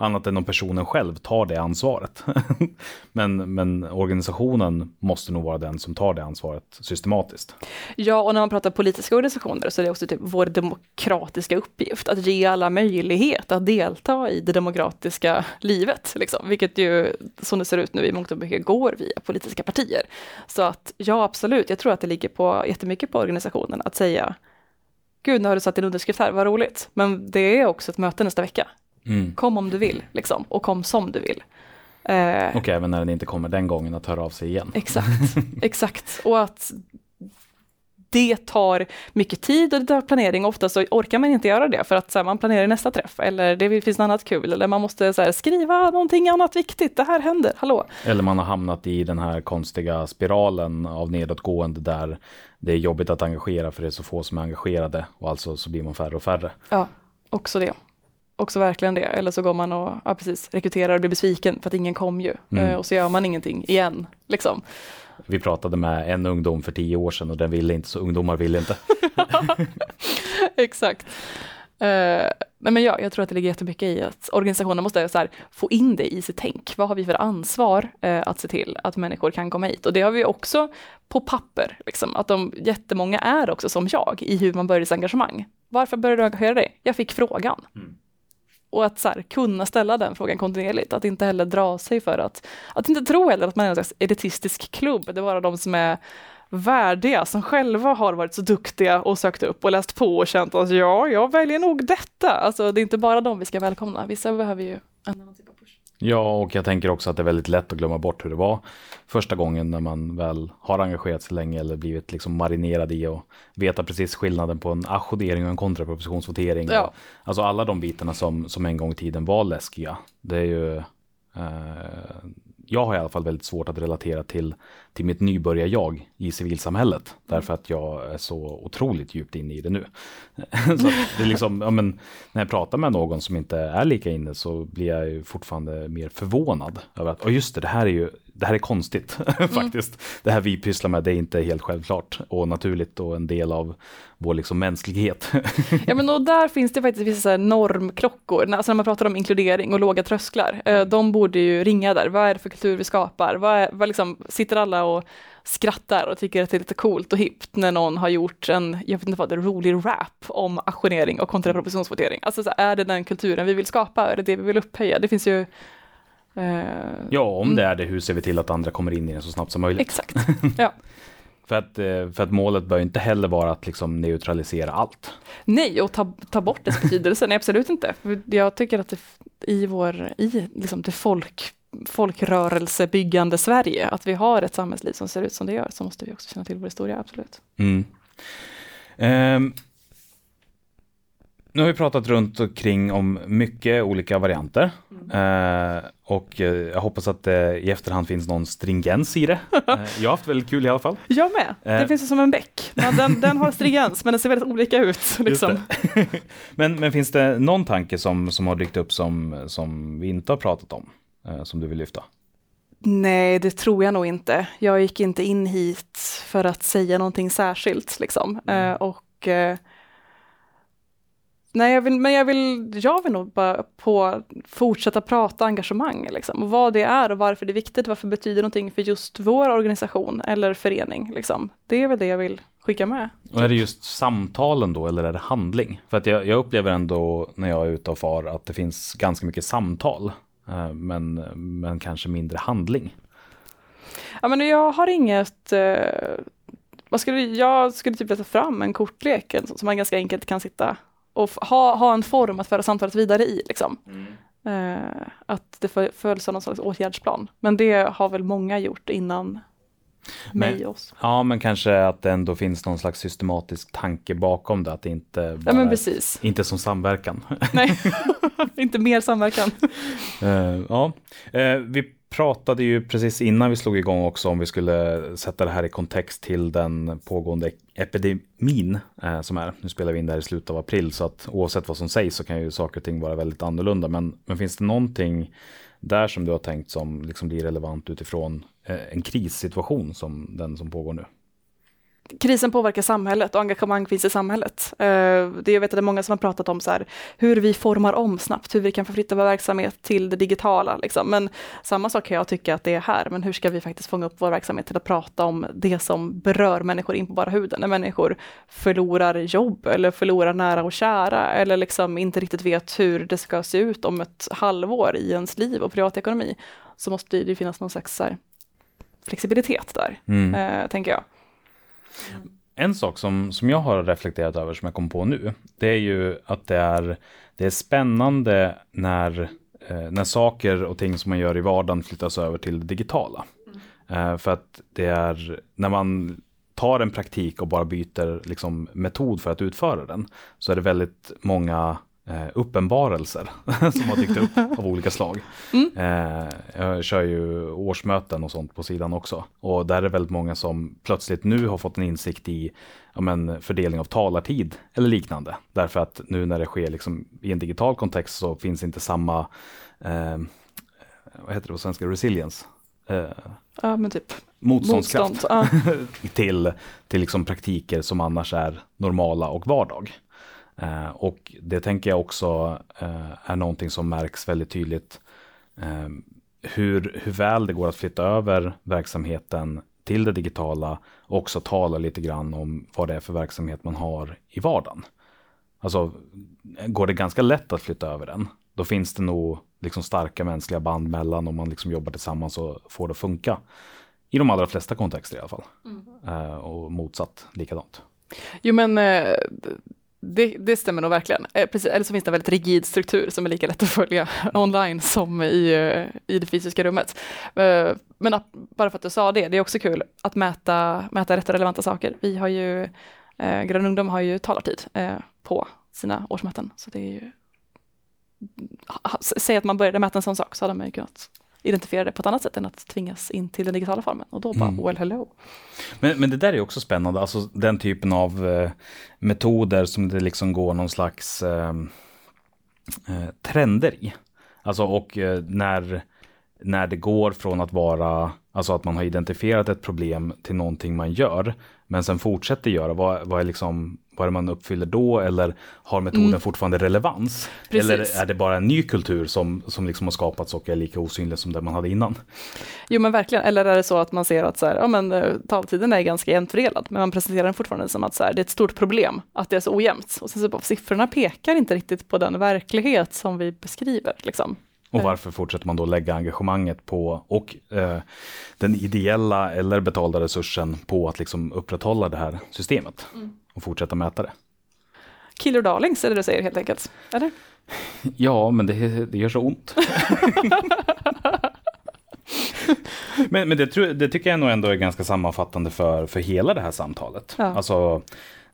Annat än om personen själv tar det ansvaret. men, men organisationen måste nog vara den som tar det ansvaret systematiskt. Ja, och när man pratar politiska organisationer så är det också typ vår demokratiska uppgift att ge alla möjlighet att delta i det demokratiska livet, liksom. vilket ju som det ser ut nu i mångt och mycket går via politiska partier. Så att ja, absolut, jag tror att det ligger på jättemycket på organisationen att säga Gud, nu har du satt din underskrift här, vad roligt. Men det är också ett möte nästa vecka. Mm. Kom om du vill, liksom, och kom som du vill. Eh, Och även när den inte kommer den gången att höra av sig igen. Exakt, exakt. Och att det tar mycket tid och det tar planering. Ofta så orkar man inte göra det för att så här, man planerar nästa träff eller det finns något annat kul eller man måste så här, skriva någonting annat viktigt. Det här händer, hallå. Eller man har hamnat i den här konstiga spiralen av nedåtgående där det är jobbigt att engagera för det är så få som är engagerade och alltså så blir man färre och färre. Ja, också det. Också verkligen det. Eller så går man och ja, precis, rekryterar och blir besviken för att ingen kom ju. Mm. Eh, och så gör man ingenting igen. Liksom. Vi pratade med en ungdom för tio år sedan och den ville inte så ungdomar vill inte. Exakt. Uh, nej men ja, jag tror att det ligger jättemycket i att organisationen måste här, få in det i sitt tänk. Vad har vi för ansvar uh, att se till att människor kan komma hit? Och det har vi också på papper, liksom, att de jättemånga är också som jag i hur man börjar sitt engagemang. Varför började du engagera dig? Jag fick frågan. Och att så här, kunna ställa den frågan kontinuerligt, att inte heller dra sig för att, att inte tro heller att man är en slags elitistisk klubb, det är bara de som är värdiga, som själva har varit så duktiga och sökt upp och läst på och känt att ja, jag väljer nog detta. Alltså det är inte bara de vi ska välkomna, vissa behöver ju en annan typ av. Ja, och jag tänker också att det är väldigt lätt att glömma bort hur det var första gången när man väl har engagerat sig länge eller blivit liksom marinerad i och veta precis skillnaden på en ajournering och en kontrapropositionsvotering. Ja. Alltså alla de bitarna som, som en gång i tiden var läskiga. Det är ju, eh, jag har i alla fall väldigt svårt att relatera till, till mitt nybörjar-jag i civilsamhället. Därför att jag är så otroligt djupt inne i det nu. så det är liksom, ja, men, när jag pratar med någon som inte är lika inne så blir jag ju fortfarande mer förvånad över att, oh just det, det här är ju, det här är konstigt faktiskt. Det här vi pysslar med, det är inte helt självklart och naturligt och en del av vår liksom mänsklighet. Ja men och där finns det faktiskt vissa normklockor, alltså när man pratar om inkludering och låga trösklar, eh, de borde ju ringa där. Vad är det för kultur vi skapar? Vad, är, vad liksom, sitter alla och skrattar och tycker att det är lite coolt och hippt när någon har gjort en, jag vet inte vad, en rolig rap om auktionering och kontrapropositionsvotering. Alltså så är det den kulturen vi vill skapa? Är det det vi vill upphöja? Det finns ju ja, om det är det, hur ser vi till att andra kommer in i den så snabbt som möjligt? Exakt. Ja. För att, eh, för att målet bör inte heller vara att liksom neutralisera allt. Nej, och ta, ta bort dess betydelse, nej absolut inte. Jag tycker att det, i vår, i liksom det folk, folkrörelsebyggande Sverige, att vi har ett samhällsliv som ser ut som det gör, så måste vi också känna till vår historia, absolut. Mm. Ehm, nu har vi pratat runt omkring om mycket olika varianter. Ehm, och eh, jag hoppas att det i efterhand finns någon stringens i det. Ehm, jag har haft väldigt kul i alla fall. Jag med, det Eh. finns ju som en bäck. Men den, den har stringens, men den ser väldigt olika ut. Liksom. men, men finns det någon tanke som, som har dykt upp som, som vi inte har pratat om? eh, som du vill lyfta? Nej, det tror jag nog inte. Jag gick inte in hit för att säga någonting särskilt. Liksom. Eh, och eh, Nej, jag vill, men jag vill, jag vill nog bara på fortsätta prata engagemang, liksom. och vad det är och varför det är viktigt, varför det betyder någonting för just vår organisation eller förening. Liksom. Det är väl det jag vill skicka med. Och är det just samtalen då eller är det handling? För att jag, jag upplever ändå när jag är ute och far att det finns ganska mycket samtal. eh, Men, men kanske mindre handling. Ja, men jag har inget, eh, vad skulle, jag skulle typ leta fram en kortlek som man ganska enkelt kan sitta och ha, ha en form att föra samtalet vidare i. Liksom. Eh, att det föl- följs av någon slags åtgärdsplan. Men det har väl många gjort innan mig Men- och oss. Ja, men kanske att det ändå finns någon slags systematisk tanke bakom det. Att det inte bara Ja men är- precis. inte som samverkan. Nej, inte mer samverkan. Eh, ja, Eh, vi pratade ju precis innan vi slog igång också om vi skulle sätta det här i kontext till den pågående epidemin eh, som är. Nu spelar vi in det här i slutet av april så att oavsett vad som sägs så kan ju saker och ting vara väldigt annorlunda. Men, men finns det någonting där som du har tänkt som liksom blir relevant utifrån eh, en krissituation som den som pågår nu? Krisen påverkar samhället och engagemang finns i samhället. Eh, Det jag vet att det är många som har pratat om så här, hur vi formar om snabbt, hur vi kan förflytta vår verksamhet till det digitala. Liksom. Men samma sak kan jag tycka att det är här, men hur ska vi faktiskt fånga upp vår verksamhet till att prata om det som berör människor in på bara huden, när människor förlorar jobb eller förlorar nära och kära eller liksom inte riktigt vet hur det ska se ut om ett halvår i ens liv och privatekonomi, så måste det finnas någon slags här, flexibilitet där, eh, tänker jag. En sak som, som jag har reflekterat över som jag kom på nu, det är ju att det är, det är spännande när, eh, när saker och ting som man gör i vardagen flyttas över till det digitala. Eh, för att det är när man tar en praktik och bara byter liksom, metod för att utföra den, så är det väldigt många eh, uppenbarelser som har dykt upp av olika slag. Eh, jag kör ju årsmöten och sånt på sidan också. Och där är det väldigt många som plötsligt nu har fått en insikt i ja, men, fördelning av talartid eller liknande. Därför att nu när det sker liksom, i en digital kontext så finns inte samma, eh, vad heter det på svenska, resilience. Eh, Ja, men typ motståndskraft motstånd. Ja. till, till liksom praktiker som annars är normala och vardag. Eh, och det tänker jag också eh, är någonting som märks väldigt tydligt eh, hur, hur väl det går att flytta över verksamheten till det digitala och också tala lite grann om vad det är för verksamhet man har i vardagen. Alltså, går det ganska lätt att flytta över den, då finns det nog liksom starka mänskliga band mellan om man liksom jobbar tillsammans och får det att funka. I de allra flesta kontexter i alla fall. Eh, och motsatt likadant. Jo men eh, det, det stämmer nog verkligen. Eh, Precis, eller så finns det en väldigt rigid struktur som är lika lätt att följa online som i, eh, i det fysiska rummet. Eh, Men att- bara för att du sa det, det är också kul att mäta, mäta rätt och relevanta saker. Vi har ju, eh, Grön ungdom har ju talartid eh, på sina årsmöten. Så det är ju, säg att man började mäta en sån sak så hade man ju kunnat identifiera det på ett annat sätt än att tvingas in till den digitala formen. Och då bara, Mm. well hello. Men, men det där är också spännande, alltså den typen av eh, metoder som det liksom går någon slags eh, eh, trender i. Alltså och eh, när, när det går från att vara Alltså att man har identifierat ett problem till någonting man gör, men sen fortsätter göra. Vad, vad, är, liksom, vad man uppfyller då? Eller har metoden fortfarande relevans? Mm. Precis. Eller är det bara en ny kultur som, som liksom har skapats och är lika osynlig som den man hade innan? Jo men verkligen, eller är det så att man ser att så här, ja, men, eh, taltiden är ganska jämnt fördelad, men man presenterar den fortfarande som att så här, det är ett stort problem att det är så ojämnt. Och sen så bara, siffrorna pekar inte riktigt på den verklighet som vi beskriver. Liksom. Och varför fortsätter man då lägga engagemanget på och eh, den ideella eller betalda resursen på att liksom upprätthålla det här systemet och fortsätta mäta det? Killer darlings är det du säger helt enkelt? Eller? Ja, men det, det gör så ont. men men det, det tycker jag nog ändå är ganska sammanfattande för, för hela det här samtalet. Ja. Alltså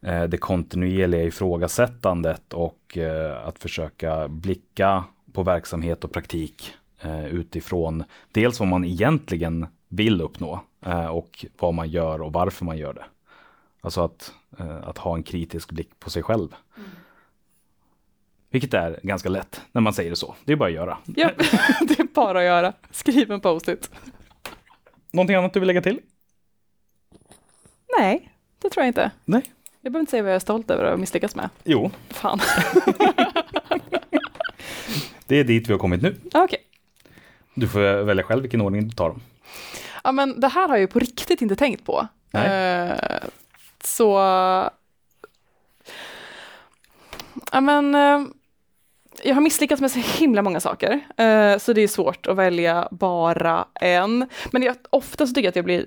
eh, det kontinuerliga ifrågasättandet och eh, att försöka blicka på verksamhet och praktik eh, utifrån dels vad man egentligen vill uppnå och vad man gör och varför man gör det. Alltså att, eh, att ha en kritisk blick på sig själv. Vilket är ganska lätt när man säger det så. Det är bara att göra. Ja, det är bara att göra. Skriv en post-it. Någonting annat du vill lägga till? Nej, det tror jag inte. Nej. Jag behöver inte säga vad jag är stolt över och misslyckats med. Jo, Fan. det är dit vi har kommit nu. Okej. Du får välja själv vilken ordning du tar dem. Ja men det här har jag ju på riktigt inte tänkt på. Nej. Eh, så... Ja men... Eh, jag har misslyckats med så himla många saker, eh, så det är svårt att välja bara en. Men jag, ofta så tycker jag att jag blir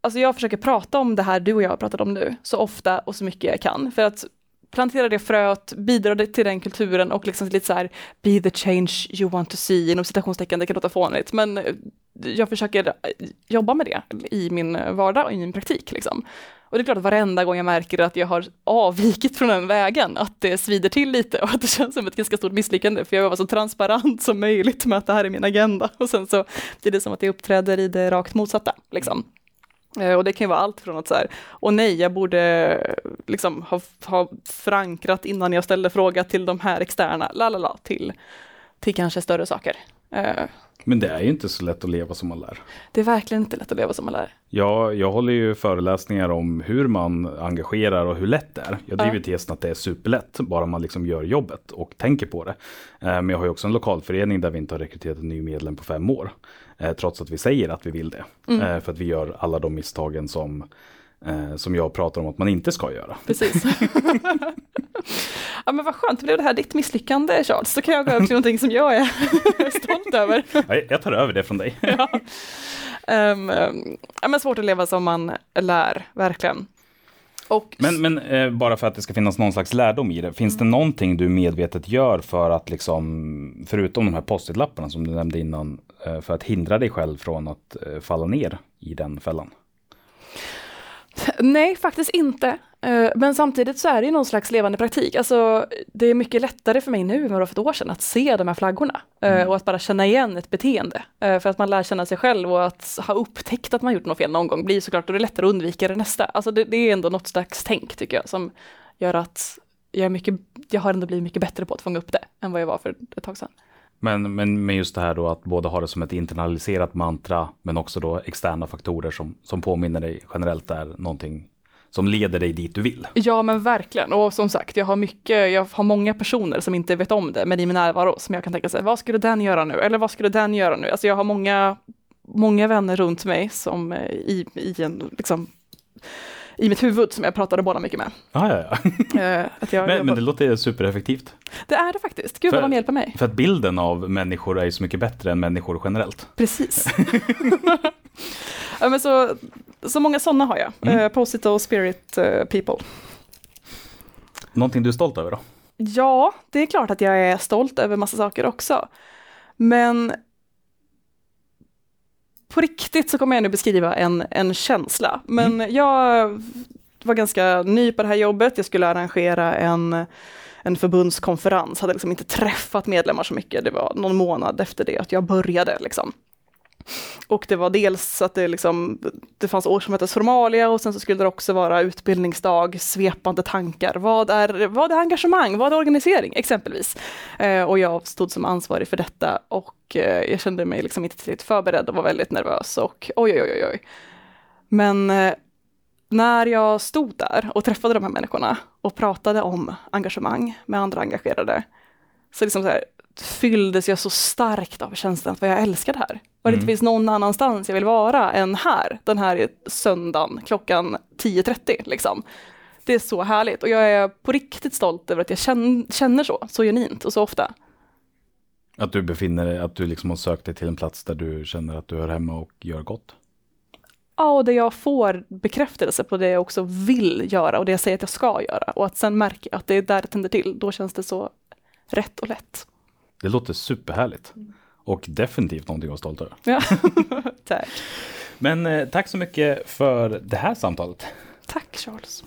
Alltså jag försöker prata om det här du och jag har pratat om nu, så ofta och så mycket jag kan. För att plantera det fröet, bidra till den kulturen och liksom lite så här, be the change you want to see, inom citationstecken, det kan låta fånigt, men eh, jag försöker eh, jobba med det i min vardag och i min praktik. Liksom. Och det är klart att varenda gång jag märker att jag har avvikit från den vägen, att det svider till lite och att det känns som ett ganska stort misslyckande, för jag vill vara så transparent som möjligt med att det här är min agenda. Och sen så blir det som att jag uppträder i det rakt motsatta. Liksom. Eh, och det kan ju vara allt från att så här, och nej, jag borde liksom ha, ha förankrat innan jag ställde fråga till de här externa, la la la, till, till kanske större saker. Eh, men det är ju inte så lätt att leva som man lär. Det är verkligen inte lätt att leva som man lär. Jag, jag håller ju föreläsningar om hur man engagerar och hur lätt det är. Jag driver Ja. tesen att det är superlätt, bara man liksom gör jobbet och tänker på det. Eh, Men jag har ju också en lokalförening där vi inte har rekryterat en ny medlem på fem år. Eh, Trots att vi säger att vi vill det. Eh, För att vi gör alla de misstagen som, eh, som jag pratar om att man inte ska göra. Precis. ja men vad skönt, blev det här ditt misslyckande Charles? Så kan jag gå över till någonting som jag är stolt över. Jag- tar över det från dig. Um, um, ja, men svårt att leva som man lär, verkligen. Och Men, men eh, bara för att det ska finnas någon slags lärdom i det. Finns det någonting du medvetet gör för att liksom, förutom de här post-it-lapparna som du nämnde innan, eh, för att hindra dig själv från att eh, falla ner i den fällan? Nej, faktiskt inte. Eh, Men samtidigt så är det ju någon slags levande praktik. Alltså, det är mycket lättare för mig nu än vad det var för ett år sedan att se de här flaggorna eh, och att bara känna igen ett beteende. Eh, För att man lär känna sig själv och att ha upptäckt att man gjort något fel någon gång blir såklart, det är lättare att undvika det nästa. Alltså det, det är ändå något slags tänk tycker jag som gör att jag, är mycket, jag har ändå blivit mycket bättre på att fånga upp det än vad jag var för ett tag sedan. Men, men men just det här då att både ha det som ett internaliserat mantra, men också då externa faktorer som, som påminner dig generellt är någonting som leder dig dit du vill. Ja men verkligen, och som sagt, jag har mycket, jag har många personer som inte vet om det, men i min närvaro som jag kan tänka sig, vad skulle den göra nu? Eller vad skulle den göra nu? Alltså jag har många, många vänner runt mig som eh, i, i en, liksom, i mitt huvud som jag pratade båda mycket med. Ah, ja, ja. Eh, att jag, Men, jag, men det låter supereffektivt. det är det faktiskt, gud För- vad de hjälper mig. För att bilden av människor är ju så mycket bättre än människor generellt. Precis. ja, men så, så många sådana har jag, Mm. eh, Posit och Spirit eh, People. Någonting du är stolt över då? Ja, det är klart att jag är stolt över massa saker också. Men på riktigt så kommer jag nu beskriva en, en känsla. Men jag var ganska ny på det här jobbet. Jag skulle arrangera en, en förbundskonferens, hade liksom inte träffat medlemmar så mycket. Det var någon månad efter det att jag började. Liksom. Och det var dels att det, liksom, det fanns årsmötesformalia och sen så skulle det också vara utbildningsdag, svepande tankar. Vad är, vad är engagemang? Vad är organisering? Exempelvis. Eh, och jag stod som ansvarig för detta och eh, jag kände mig liksom inte tillräckligt förberedd och var väldigt nervös och oj, oj, oj, oj. Men eh, när jag stod där och träffade de här människorna och pratade om engagemang med andra engagerade, så liksom så här, fylldes jag så starkt av känslan att jag älskar det här. Och det Mm. inte finns någon annanstans jag vill vara än här, den här söndagen klockan 10.30 liksom. Det är så härligt och jag är på riktigt stolt över att jag känner, känner så, så genuint och så ofta. Att du befinner dig, att du liksom har sökt dig till en plats där du känner att du hör hemma och gör gott. Ja, och där jag får bekräftelse på det jag också vill göra och det jag säger att jag ska göra. Och att sen märka att det är där det tänder till, då känns det så rätt och lätt. Det låter superhärligt. Och definitivt någonting att vara stolt över. Ja, tack. Men eh, tack så mycket för det här samtalet. Tack Charles.